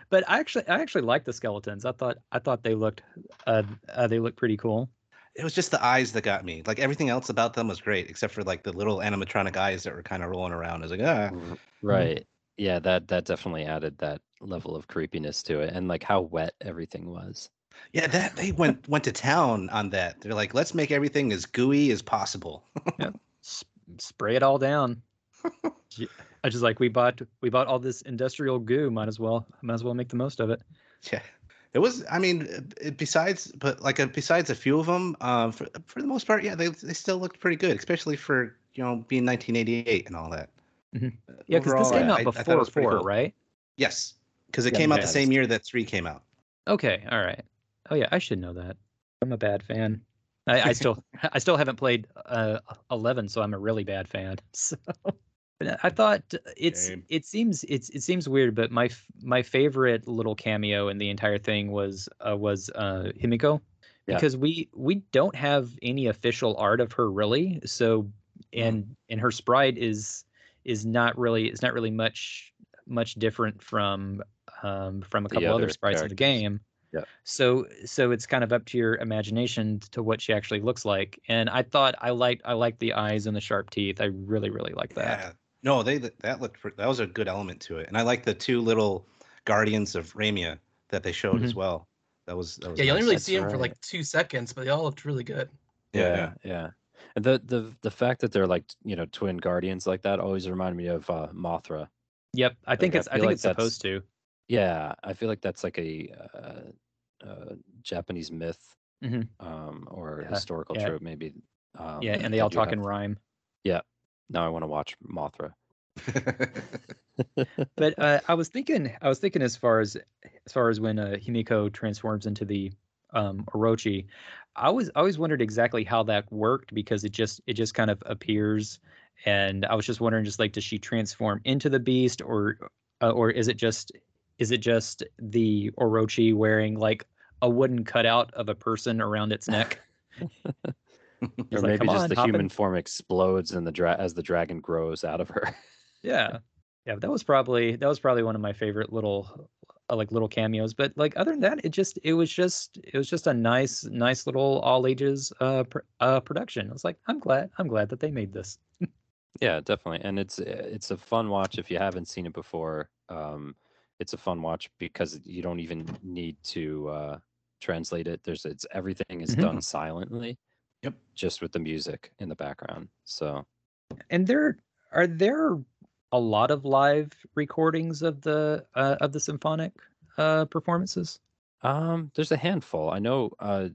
But I actually I actually like the skeletons. I thought I thought they looked uh, uh they looked pretty cool. it was just the eyes that got me. Like everything else about them was great, except for like the little animatronic eyes that were kind of rolling around. I was like, ah, Right. Yeah, that that definitely added that level of creepiness to it, and like how wet everything was. Yeah. That they went went to town on that. They're like, let's make everything as gooey as possible. S- spray it all down. I just like we bought we bought all this industrial goo. Might as well might as well make the most of it. Yeah, it was. I mean, uh, it, besides, but like uh, besides a few of them, um, for for the most part, yeah, they they still looked pretty good, especially for you know being 1988 and all that. Mhm. Uh, Yeah, because this came out I- I before was four, cool. right? Yes, because it Yeah, came out yeah, the same year that three came out. Okay, all right. Oh yeah, I should know that. I'm a bad fan. I, I still I still haven't played uh, eleven, so I'm a really bad fan. So, I thought it's Same. it seems it's it seems weird, but my f- my favorite little cameo in the entire thing was uh, was uh, Himiko, Yeah. because we we don't have any official art of her really. So and and her sprite is is not really is not really much much different from um, from a couple other other sprites in the game. Yeah. So so it's kind of up to your imagination to what she actually looks like. And I thought I liked I liked the eyes and the sharp teeth. I really really like that. Yeah. No, they that looked pr- that was a good element to it, and I like the two little guardians of Ramia that they showed Mm-hmm. as well. That was that was Yeah, you only really That's see them for like two seconds, but they all looked really good. Yeah. yeah. And the the the fact that they're like you know twin guardians like that always reminded me of uh, Mothra. Yep. I think I it's I feel think like it's supposed to. Yeah, I feel like that's like a uh, uh, Japanese myth Mhm. um, or Yeah, historical yeah. trope, maybe. Um, yeah, and they that all you talk have- in rhyme. Yeah. Now I want to watch Mothra. But uh, I was thinking I was thinking as far as as far as when uh, Himiko transforms into the um, Orochi, I was I always wondered exactly how that worked because it just it just kind of appears, and I was just wondering just like does she transform into the beast or uh, or is it just is it just the Orochi wearing like a wooden cutout of a person around its neck? or like, maybe just on, the hop in." human form explodes and the dra- as the dragon grows out of her. Yeah. Yeah, that was probably that was probably one of my favorite little uh, like little cameos. But like other than that, it just it was just it was just a nice nice little all ages uh, pr- uh production. I was like, I'm glad I'm glad that they made this. yeah, definitely, and it's it's a fun watch if you haven't seen it before. Um, it's a fun watch because you don't even need to uh, translate it. There's it's everything is Mhm. done silently. Yep. Just with the music in the background. So And there are there a lot of live recordings of the uh, of the symphonic uh performances. Um, there's a handful. I know uh,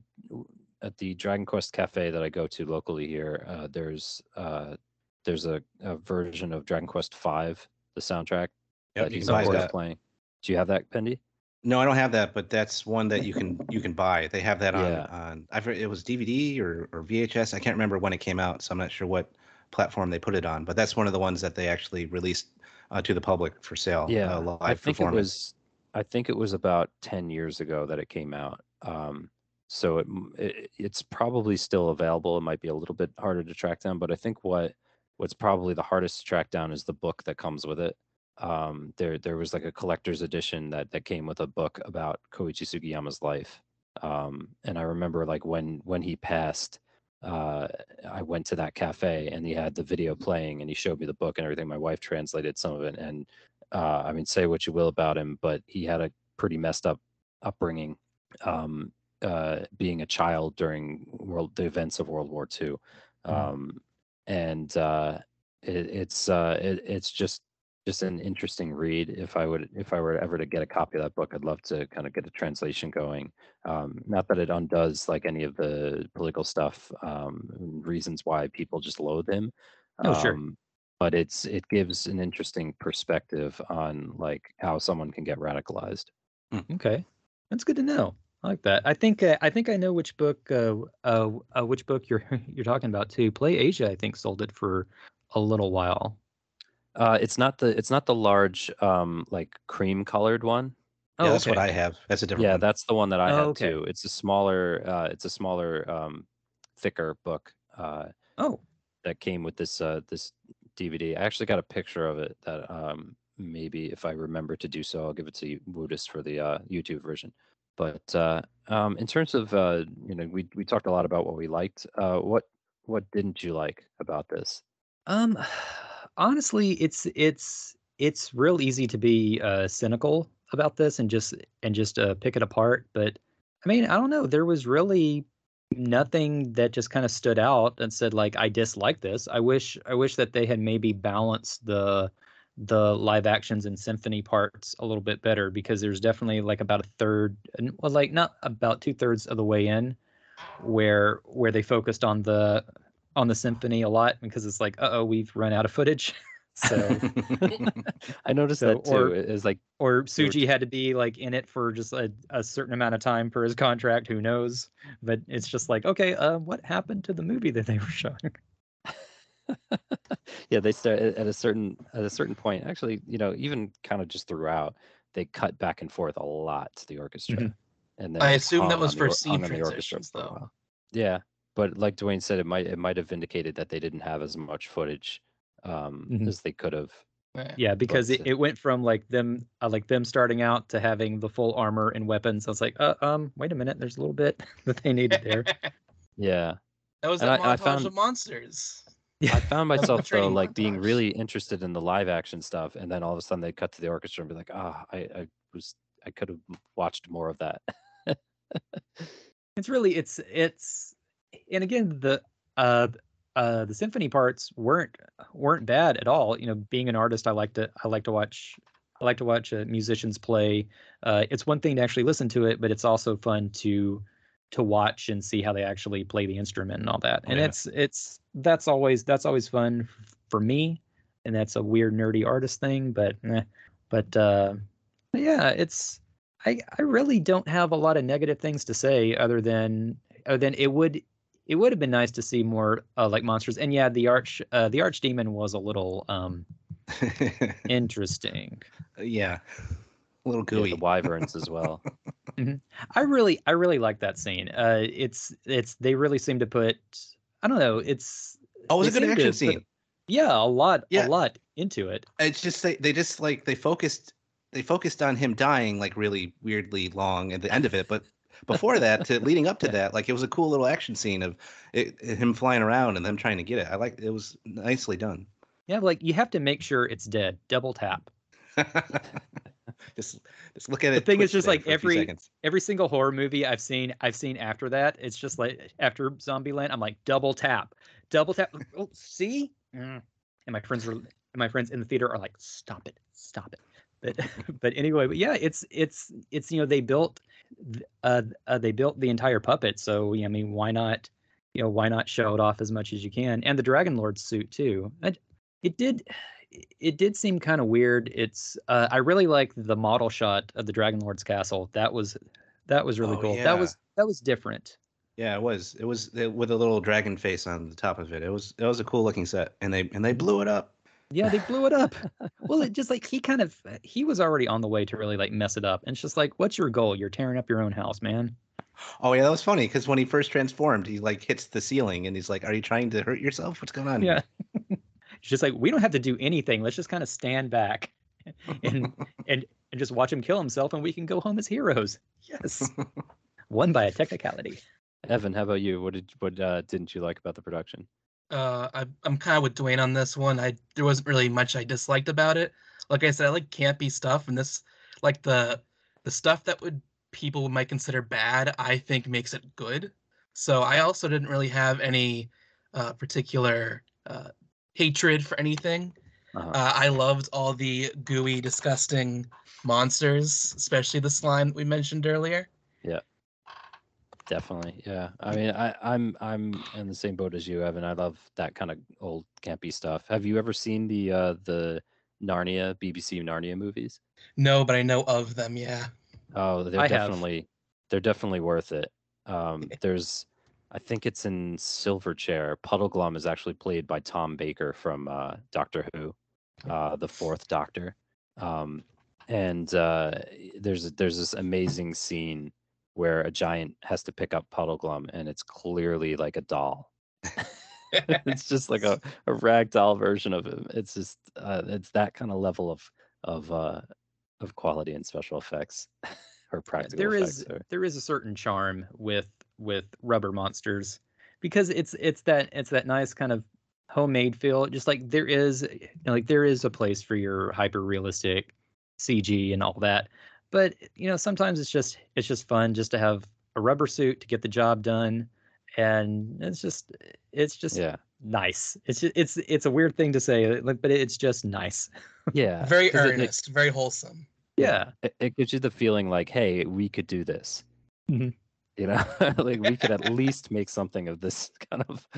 at the Dragon Quest Cafe that I go to locally here, uh, there's uh, there's a, a version of Dragon Quest Five, the soundtrack Yep, that he's can buy of course that. playing. Do you have that, Pendy? No, I don't have that, but that's one that you can you can buy. They have that on Yeah. on I forget it was DVD or or VHS. I can't remember when it came out, so I'm not sure what platform they put it on. But that's one of the ones that they actually released uh, to the public for sale. Yeah, uh, live I think it was. I think it was about ten years ago that it came out. Um, so it, it it's probably still available. It might be a little bit harder to track down, but I think what what's probably the hardest to track down is the book that comes with it. Um, there there was like a collector's edition that that came with a book about Koichi Sugiyama's life. Um, and I remember like when when he passed, uh, I went to that cafe and he had the video playing and he showed me the book and everything. My wife translated some of it and uh, I mean, say what you will about him, but he had a pretty messed up upbringing, um, uh, being a child during world the events of World War II, Mhm. um, and uh, it, it's uh, it, it's just just an interesting read. If I would, if I were ever to get a copy of that book, I'd love to kind of get a translation going. Um, not that it undoes like any of the political stuff, um, reasons why people just loathe him. Oh, sure. Um, but it's it gives an interesting perspective on like how someone can get radicalized. Okay, that's good to know. I like that. I think uh, I think I know which book uh, uh, uh which book you're you're talking about too. Play Asia, I think, sold it for a little while. Uh, it's not the it's not the large um, like cream colored one. yeah, Oh, that's what. I have. That's a different Yeah, one. that's the one that I Oh, had okay. too. It's a smaller uh, it's a smaller um, thicker book uh, Oh, that came with this uh, this DVD. I actually got a picture of it that um, maybe if I remember to do so, I'll give it to you, Woodus for the uh, YouTube version. But uh, um, in terms of uh, you know, we we talked a lot about what we liked. Uh, what what didn't you like about this? um, honestly, it's it's it's real easy to be uh, cynical about this and just and just uh, pick it apart. But I mean, I don't know. There was really nothing that just kind of stood out and said like I dislike this. I wish I wish that they had maybe balanced the the live actions and symphony parts a little bit better because there's definitely like about a third well like not about two thirds of the way in where where they focused on the on the symphony a lot because it's like uh oh we've run out of footage so I noticed So, that too. or- It- It's like or They were Suji had to be like in it for just a, a certain amount of time for his contract who knows but it's just like okay uh what happened to the movie that they were showing yeah, they start at at a certain at a certain point. Actually, you know, even kind of just throughout, they cut back and forth a lot to the orchestra, Mhm. and then I assume that was for the scene hung the orchestra transitions, though. Yeah, but like Dwaine said, it might it might have indicated that they didn't have as much footage um, Mhm. as they could have. Yeah. yeah because But, it, it went from like them uh, like them starting out to having the full armor and weapons i was like uh, um wait a minute there's a little bit that they needed there Yeah, that was And that I- I found- of monsters. I found myself though training like being really interested in the live action stuff, and then all of a sudden they cut to the orchestra and be like, ah, I, I was I could have watched more of that. it's really it's it's and again the uh uh the symphony parts weren't weren't bad at all you know being an artist i like to i like to watch i like to watch uh, musicians play uh it's one thing to actually listen to it but it's also fun to to watch and see how they actually play the instrument and all that Oh, and yeah. it's it's that's always that's always fun for me and that's a weird nerdy artist thing but eh. but uh yeah it's I, I really don't have a lot of negative things to say other than other than it would it would have been nice to see more uh, like monsters and yeah the arch uh, the archdemon was a little um interesting yeah, a little Yeah, gooey. the wyverns as well. i really i really like that scene uh it's it's they really seem to put i don't know it's oh, it was a good seem to action put- scene. yeah a lot Yeah. a lot into it It's just they, they just like they focused they focused on him dying like really weirdly long at the end of it, but before that to leading up to that, like it was a cool little action scene of it, him flying around and them trying to get it. I like it was nicely done. yeah like you have to make sure it's dead double tap just just look at it. The thing is just like for a few every- every single horror movie I've seen, I've seen after that, it's just like after Zombieland, I'm like double tap, double tap. Oh, see, Mm. and my friends were, and my friends in the theater are like, stop it, stop it. But but anyway, but yeah, it's it's it's you know they built, uh, uh they built the entire puppet, so I mean why not, you know why not show it off as much as you can, and the Dragon Lord suit too. I, it did it did seem kind of weird. It's uh, I really like the model shot of the Dragon Lord's castle. That was that was really Oh, cool. yeah. That was that was different. Yeah, it was. It was uh, with a little dragon face on the top of it. It was it was a cool looking set, and they and they blew it up. Yeah, they blew it up. well, it just like he kind of he was already on the way to really like mess it up. And it's just like, what's your goal? You're tearing up your own house, man. Oh yeah, that was funny because when he first transformed, he like hits the ceiling, and he's like, "Are you trying to hurt yourself? What's going on?" Yeah. It's just like we don't have to do anything. Let's just kind of stand back and and and just watch him kill himself, and we can go home as heroes. Yes, won by a technicality. Evan, how about you? What did what uh, didn't you like about the production? Uh, I, I'm kind of with Dwaine on this one. I there wasn't really much I disliked about it. Like I said, I like campy stuff, and this like the the stuff that would people might consider bad. I think makes it good. So I also didn't really have any uh, particular uh, hatred for anything. Uh-huh. Uh, I loved all the gooey, disgusting monsters, especially the slime that we mentioned earlier. Definitely, yeah. I mean, I, I'm I'm in the same boat as you, Evan. I love that kind of old campy stuff. Have you ever seen the uh, the Narnia BBC Narnia movies? No, but I know of them. Yeah. Oh, they're I have. definitely they're definitely worth it. Um, there's, I think it's in Silver Silverchair. Puddleglum is actually played by Tom Baker from uh, Doctor Who, uh, the Fourth Doctor. Um, and uh, there's there's this amazing scene where a giant has to pick up Puddleglum, and it's clearly like a doll. it's just like a, a rag doll version of him. It's just uh, it's that kind of level of of uh, of quality and special effects or practical there effects. is or- there is a certain charm with with rubber monsters because it's it's that it's that nice kind of homemade feel just like there is you know, like there is a place for your hyper realistic cg and all that but you know sometimes it's just it's just fun just to have a rubber suit to get the job done and it's just it's just yeah, nice it's just, it's it's a weird thing to say like but it's just nice yeah. very 'cause it- it- earnest, very wholesome. yeah It, it gives you the feeling like, hey, we could do this. Mhm. You know, like we could at least make something of this kind of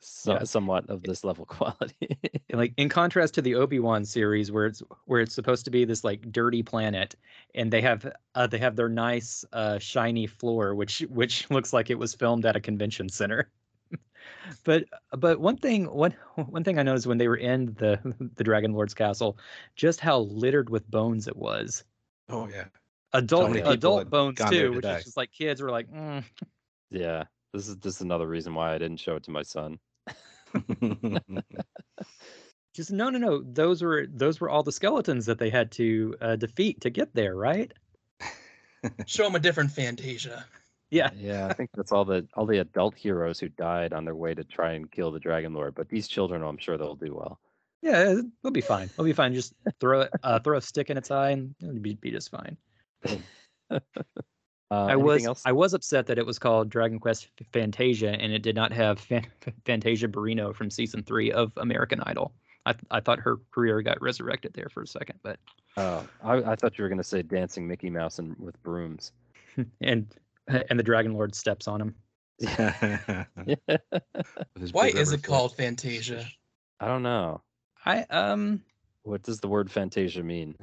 so, Yeah. somewhat of this level quality. And, like in contrast to the Obi-Wan series where it's where it's supposed to be this like dirty planet and they have uh, they have their nice uh shiny floor which which looks like it was filmed at a convention center. but but one thing one one thing I noticed when they were in the the Dragon Lord's castle just how littered with bones it was. Oh yeah. Adult many adult had bones too, which die. is just like kids were like, mm. yeah, this is this is another reason why I didn't show it to my son. just no no no those were those were all the skeletons that they had to uh, defeat to get there, right? Show them a different Fantasia. Yeah. Yeah, I think that's all the all the adult heroes who died on their way to try and kill the Dragon Lord. But these children, I'm sure they'll do well. Yeah, it- it'll be fine. It'll be fine. Just throw it, uh, throw a stick in its eye, and it'll be, be just fine. Uh, I was else? I was upset that it was called Dragon Quest Fantasia, and it did not have Fan- Fantasia Barrino from season three of American Idol. I th- I thought her career got resurrected there for a second, but Oh, I, I thought you were going to say dancing Mickey Mouse and with brooms. and and the Dragon Lord steps on him. With his Why is rubber it called. Fantasia? I don't know. I um What does the word Fantasia mean?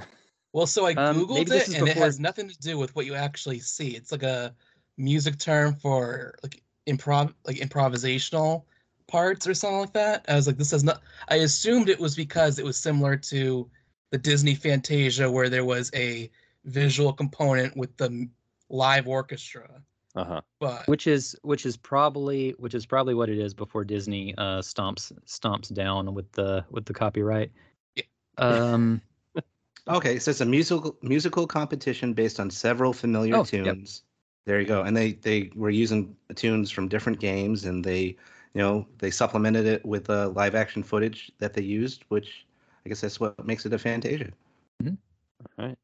Well, so I Um, googled this it, and it has nothing to do with what you actually see. It's like a music term for like improv, like improvisational parts or something like that. I was like, this has not. I assumed it was because it was similar to the Disney Fantasia, where there was a visual component with the live orchestra. Uh huh. But which is which is probably which is probably what it is before Disney uh stomps stomps down with the with the copyright. Yeah. Um Okay, so it's a musical musical competition based on several familiar Oh, yep. tunes. There you go. And they they were using tunes from different games, and they you know they supplemented it with uh, live action footage that they used, which I guess that's what makes it a Fantasia. All right.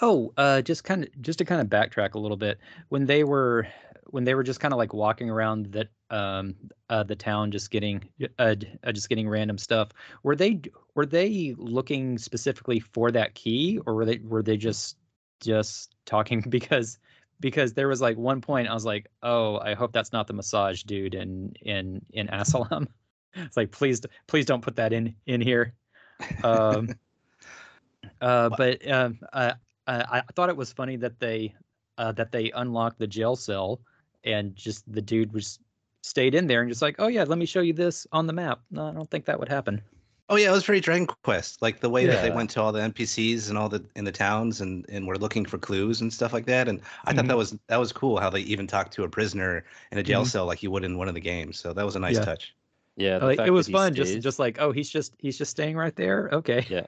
Oh, uh, just kind of just to kind of backtrack a little bit, when they were when they were just kind of like walking around that um uh the town just getting uh, uh just getting random stuff were they were they looking specifically for that key or were they were they just just talking because because there was like one point I was like oh I hope that's not the massage dude in in in Asylum. It's like please please don't put that in in here. Um uh but um uh, uh, I I thought it was funny that they uh, that they unlocked the jail cell and just the dude was stayed in there and just like, oh yeah, let me show you this on the map. No, I don't think that would happen. Oh yeah, it was very Dragon Quest, like the way that they went to all the NPCs and all the in the towns and and were looking for clues and stuff like that. And I thought Mhm. that was that was cool how they even talked to a prisoner in a jail Mhm. cell like you would in one of the games. So that was a nice Yeah. touch. Yeah, the Like, fact it was he fun, just just like, oh, he's just he's just staying right there. Okay. Yeah.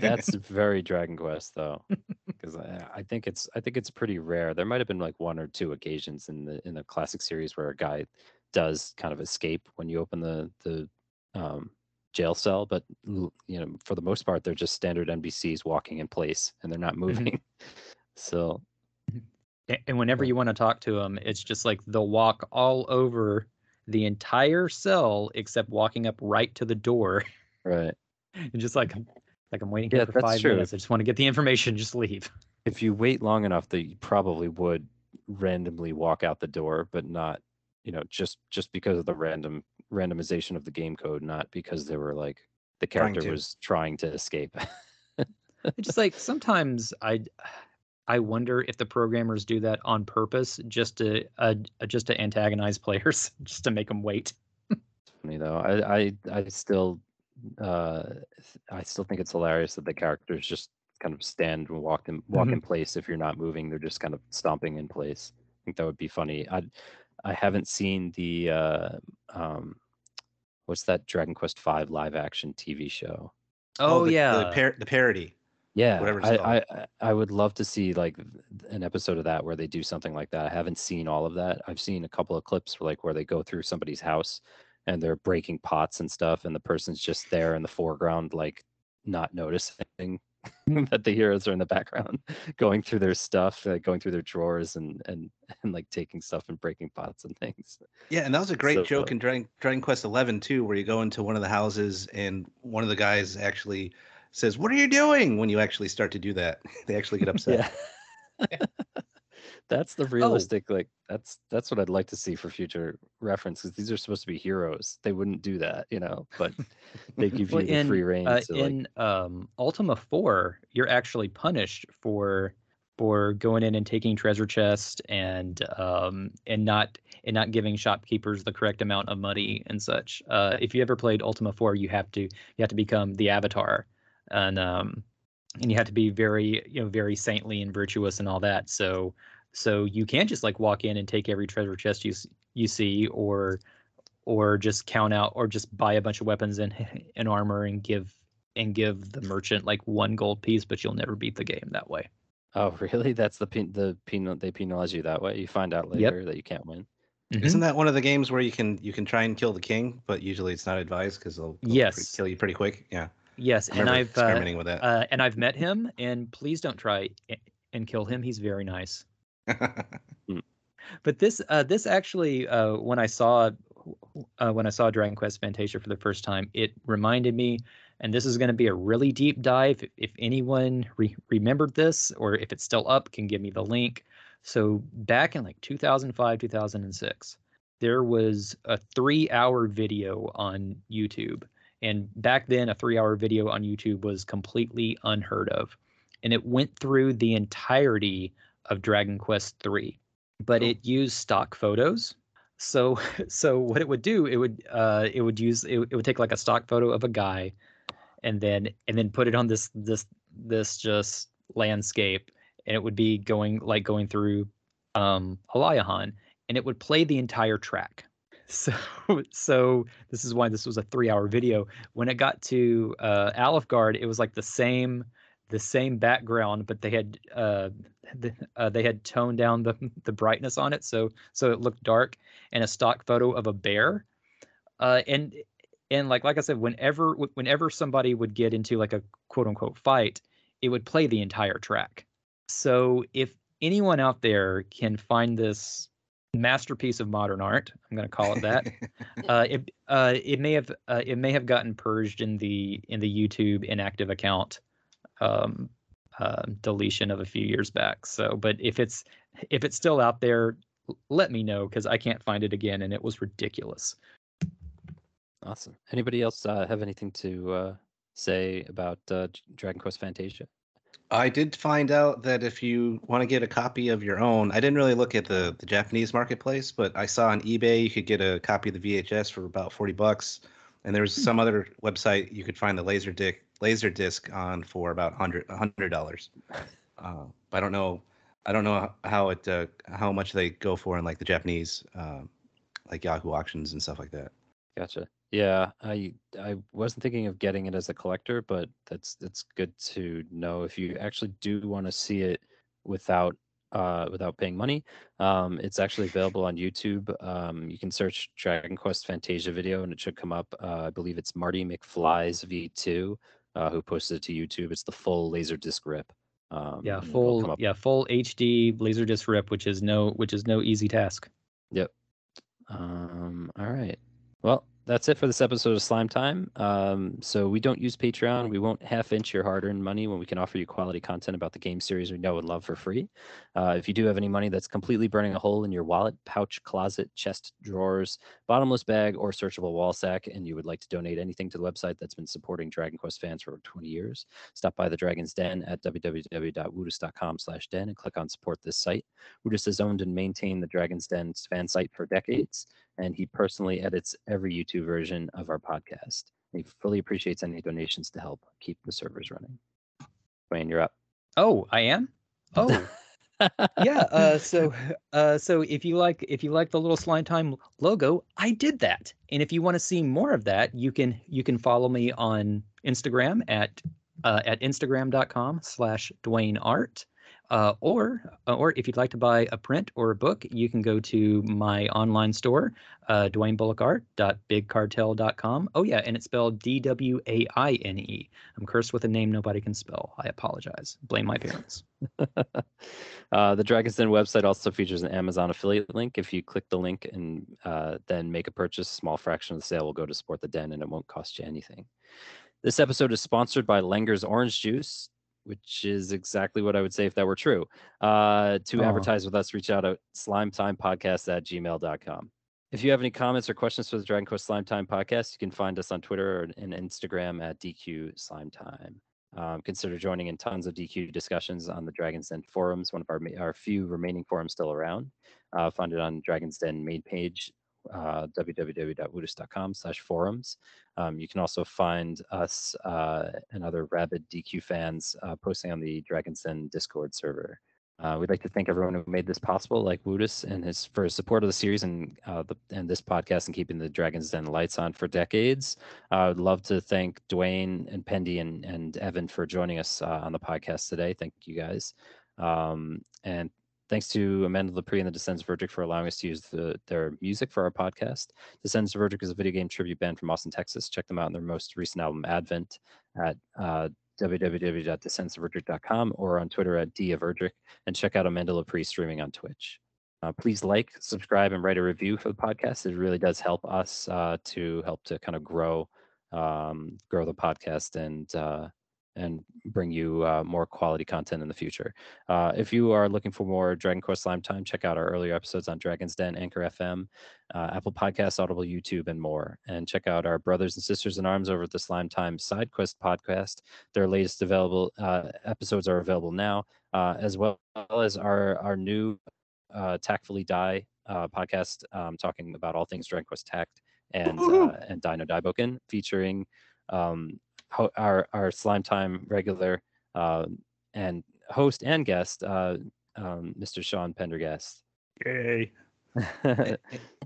That's very Dragon Quest, though, because I, I think it's I think it's pretty rare. There might have been like one or two occasions in the in the classic series where a guy does kind of escape when you open the the um, jail cell, but you know for the most part they're just standard NPCs walking in place and they're not moving. so And whenever you want to talk to them, it's just like they'll walk all over the entire cell except walking up right to the door. right, And just like like I'm waiting Yeah, here for that's five true. minutes. I just want to get the information. Just leave. If you wait long enough, they probably would randomly walk out the door, but not, you know, just just because of the random randomization of the game code, not because they were like the character to. was trying to escape. It's just like sometimes I I wonder if the programmers do that on purpose just to uh, just to antagonize players, just to make them wait. funny though. I I I still uh I still think it's hilarious that the characters just kind of stand and walk in walk in place if you're not moving. They're just kind of stomping in place. I think that would be funny. I I haven't seen the uh um what's that Dragon Quest V live action TV show. Oh, the, yeah, the, par- the parody. Yeah, Whatever it's I, called. I I- I would love to see like an episode of that where they do something like that. I haven't seen all of that. I've seen a couple of clips for like where they go through somebody's house and they're breaking pots and stuff, and the person's just there in the foreground, like not noticing mm. that the heroes are in the background, going through their stuff, like going through their drawers and and and like taking stuff and breaking pots and things. Yeah, and that was a great So joke fun. in Dragon, Dragon Quest Eleven too, where you go into one of the houses and one of the guys actually says, "What are you doing?" When you actually start to do that, they actually get upset. Yeah. That's the realistic like that's that's what I'd like to see for future reference because these are supposed to be heroes. They wouldn't do that, you know, but they give you Well, the in, free reign uh, to like in um, Ultima 4, you're actually punished for for going in and taking treasure chest and um, and not and not giving shopkeepers the correct amount of money and such. Uh, if you ever played Ultima 4, you have to you have to become the avatar, and um, and you have to be very you know very saintly and virtuous and all that. So so you can't just like walk in and take every treasure chest you you see or or just count out or just buy a bunch of weapons and and armor and give and give the merchant like one gold piece but you'll never beat the game that way oh really? That's the pen, the penal they penalize you that way. You find out Yep. later that you can't win. Isn't that one of the games where you can you can try and kill the king, but usually it's not advised because they'll, they'll pre- kill you pretty quick. Yeah, yes and i've uh, experimenting with that. uh, and i've met him and please don't try and kill him he's very nice but this uh this actually uh when i saw uh, when i saw dragon quest fantasia for the first time it reminded me and this is going to be a really deep dive if, if anyone re- remembered this or if it's still up can give me the link. So back in like 2005 2006 there was a three hour video on youtube and back then a three hour video on youtube was completely unheard of. And it went through the entirety of dragon quest 3 but Cool. it used stock photos. So so what it would do it would uh it would use it, it would take like a stock photo of a guy and then and then put it on this this this just landscape and it would be going like going through um and it would play the entire track. So so this is why this was a three hour video. When it got to uh Alefgard it was like the same the same background but they had uh, the, uh they had toned down the the brightness on it so so it looked dark and a stock photo of a bear uh and and like like I said, whenever whenever somebody would get into like a quote unquote fight, it would play the entire track. So if anyone out there can find this masterpiece of modern art, I'm going to call it that. uh, it uh, it may have uh, it may have gotten purged in the in the YouTube inactive account um, uh, deletion of a few years back. So, but if it's if it's still out there, let me know because I can't find it again, and it was ridiculous. Awesome. Anybody else uh, have anything to uh, say about uh, Dragon Quest Fantasia? I did find out that if you want to get a copy of your own, I didn't really look at the, the Japanese marketplace, but I saw on eBay you could get a copy of the VHS for about 40 bucks. And there's some other website you could find the laser disc laser disc on for about 100 $100. Uh, but I don't know I don't know how it uh, how much they go for in like the Japanese uh, like Yahoo auctions and stuff like that. Gotcha. Yeah, I I wasn't thinking of getting it as a collector, but that's that's good to know if you actually do want to see it without uh without paying money. Um, it's actually available on YouTube. Um, you can search Dragon Quest Fantasia video and it should come up. Uh, I believe it's Marty McFly's V2 uh, who posted it to YouTube. It's the full laser disc rip. Um, Yeah, and it'll come full yeah full HD laserdisc rip, which is no which is no easy task. Yep. Um, all right. Well, that's it for this episode of Slime Time. Um, so we don't use Patreon. We won't half inch your hard earned money when we can offer you quality content about the game series we know and love for free. Uh, if you do have any money that's completely burning a hole in your wallet, pouch, closet, chest, drawers, bottomless bag, or searchable wall sack, and you would like to donate anything to the website that's been supporting Dragon Quest fans for over 20 years, stop by the Dragon's Den at www.woodus.com slash den and click on support this site. Woodus has owned and maintained the Dragon's Den fan site for decades and he personally edits every YouTube version of our podcast. He fully appreciates any donations to help keep the servers running. Wayne, you're up. Oh, I am. Oh, yeah. Uh, so, uh, so if you like, if you like the little slime time logo, I did that. And if you want to see more of that, you can you can follow me on Instagram at uh, at instagram.com slash Dwaine Art. Uh, or, uh, or if you'd like to buy a print or a book, you can go to my online store, uh, DwaineBullockArt.BigCartel.com. Oh yeah, and it's spelled D-W-A-I-N-E. I'm cursed with a name nobody can spell. I apologize. Blame my parents. uh, the Dragon's Den website also features an Amazon affiliate link. If you click the link and uh, then make a purchase, a small fraction of the sale will go to support the den, and it won't cost you anything. This episode is sponsored by Langer's Orange Juice which is exactly what I would say if that were true. Uh, to oh. advertise with us, reach out at slimetimepodcast at gmail.com. If you have any comments or questions for the Dragon Quest Slime Time podcast, you can find us on Twitter or and Instagram at DQ Slime Time. Um, consider joining in tons of DQ discussions on the Dragon's Den forums, one of our, our few remaining forums still around. Uh, find it on Dragon's Den main page uh, www.woodus.com slash forums. Um, you can also find us uh, and other rabid DQ fans uh, posting on the Dragon's Den Discord server. Uh, we'd like to thank everyone who made this possible, like Woodus, and his for his support of the series and uh, the, and this podcast and keeping the Dragons Den lights on for decades. I would love to thank Dwaine and Pendy and, and Evan for joining us on the podcast today. Thank you guys. Um, and Thanks to Amanda Lepre and the Descendants of Erdrick for allowing us to use the, their music for our podcast. Descendants of Erdrick is a video game tribute band from Austin, Texas. Check them out in their most recent album, Advent, at uh, or on Twitter at D of Erdrick, and check out Amanda Lepre streaming on Twitch. Uh, please like, subscribe, and write a review for the podcast. It really does help us uh, to help to kind of grow um, grow the podcast and uh, and bring you uh, more quality content in the future. Uh, if you are looking for more Dragon Quest Slime Time, check out our earlier episodes on Dragon's Den, Anchor FM, uh, Apple Podcasts, Audible, YouTube, and more. And check out our brothers and sisters in arms over at the Slime Time Side Quest podcast. Their latest available uh, episodes are available now, uh, as well as our our new uh, Tactfully Die podcast, um, talking about all things Dragon Quest Tact and and Dai no Daiboken, featuring um, our our slime time regular uh, and host and guest, uh, um, Mr. Sean Pendergast. Yay! and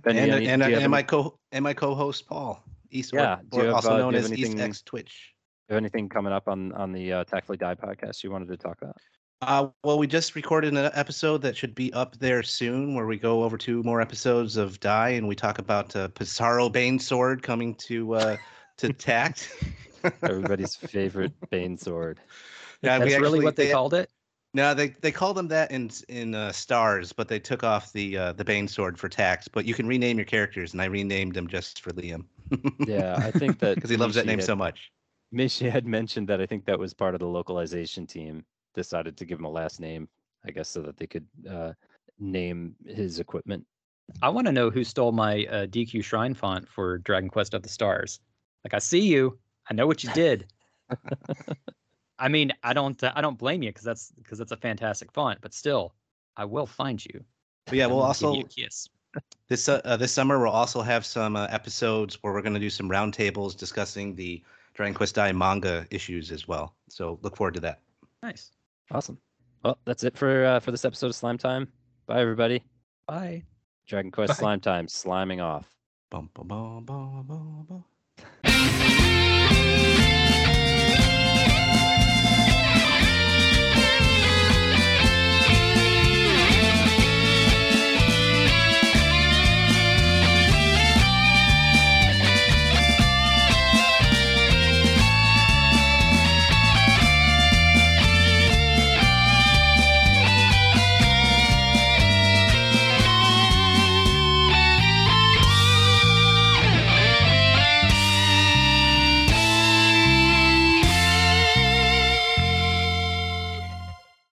and, and, and my co and my co-host Paul Eastwood, yeah, or also uh, known as anything, East X Twitch. Do you have anything coming up on on the uh, Tactfully Die podcast you wanted to talk about? Uh, well, we just recorded an episode that should be up there soon, where we go over two more episodes of Dai, and we talk about uh, Pizarro Bane Sword coming to uh, to Tact. Everybody's favorite Bane sword. Yeah, that's actually, really what they, they, called it. No, they they called them that in in uh, Stars, but they took off the uh, the Bane sword for Tact. But you can rename your characters, and I renamed them just for Liam. yeah, I think that because he loves that name had, so much. Mishi had mentioned that I think that was part of the localization team decided to give him a last name, I guess, so that they could uh, name his equipment. I want to know who stole my uh, DQ Shrine font for Dragon Quest of the Stars. Like, I see you. I know what you did. I mean, I don't I don't blame you because that's because that's a fantastic font, but still, I will find you. But yeah, we'll also kiss. this uh, uh, this summer we'll also have some uh, episodes where we're going to do some roundtables discussing the Dragon Quest Dai manga issues as well. So look forward to that. Nice, awesome. Well, that's it for uh, for this episode of Slime Time. Bye, everybody. Bye. Dragon Quest Bye. Slime Time, sliming off. Bum, bum, bum,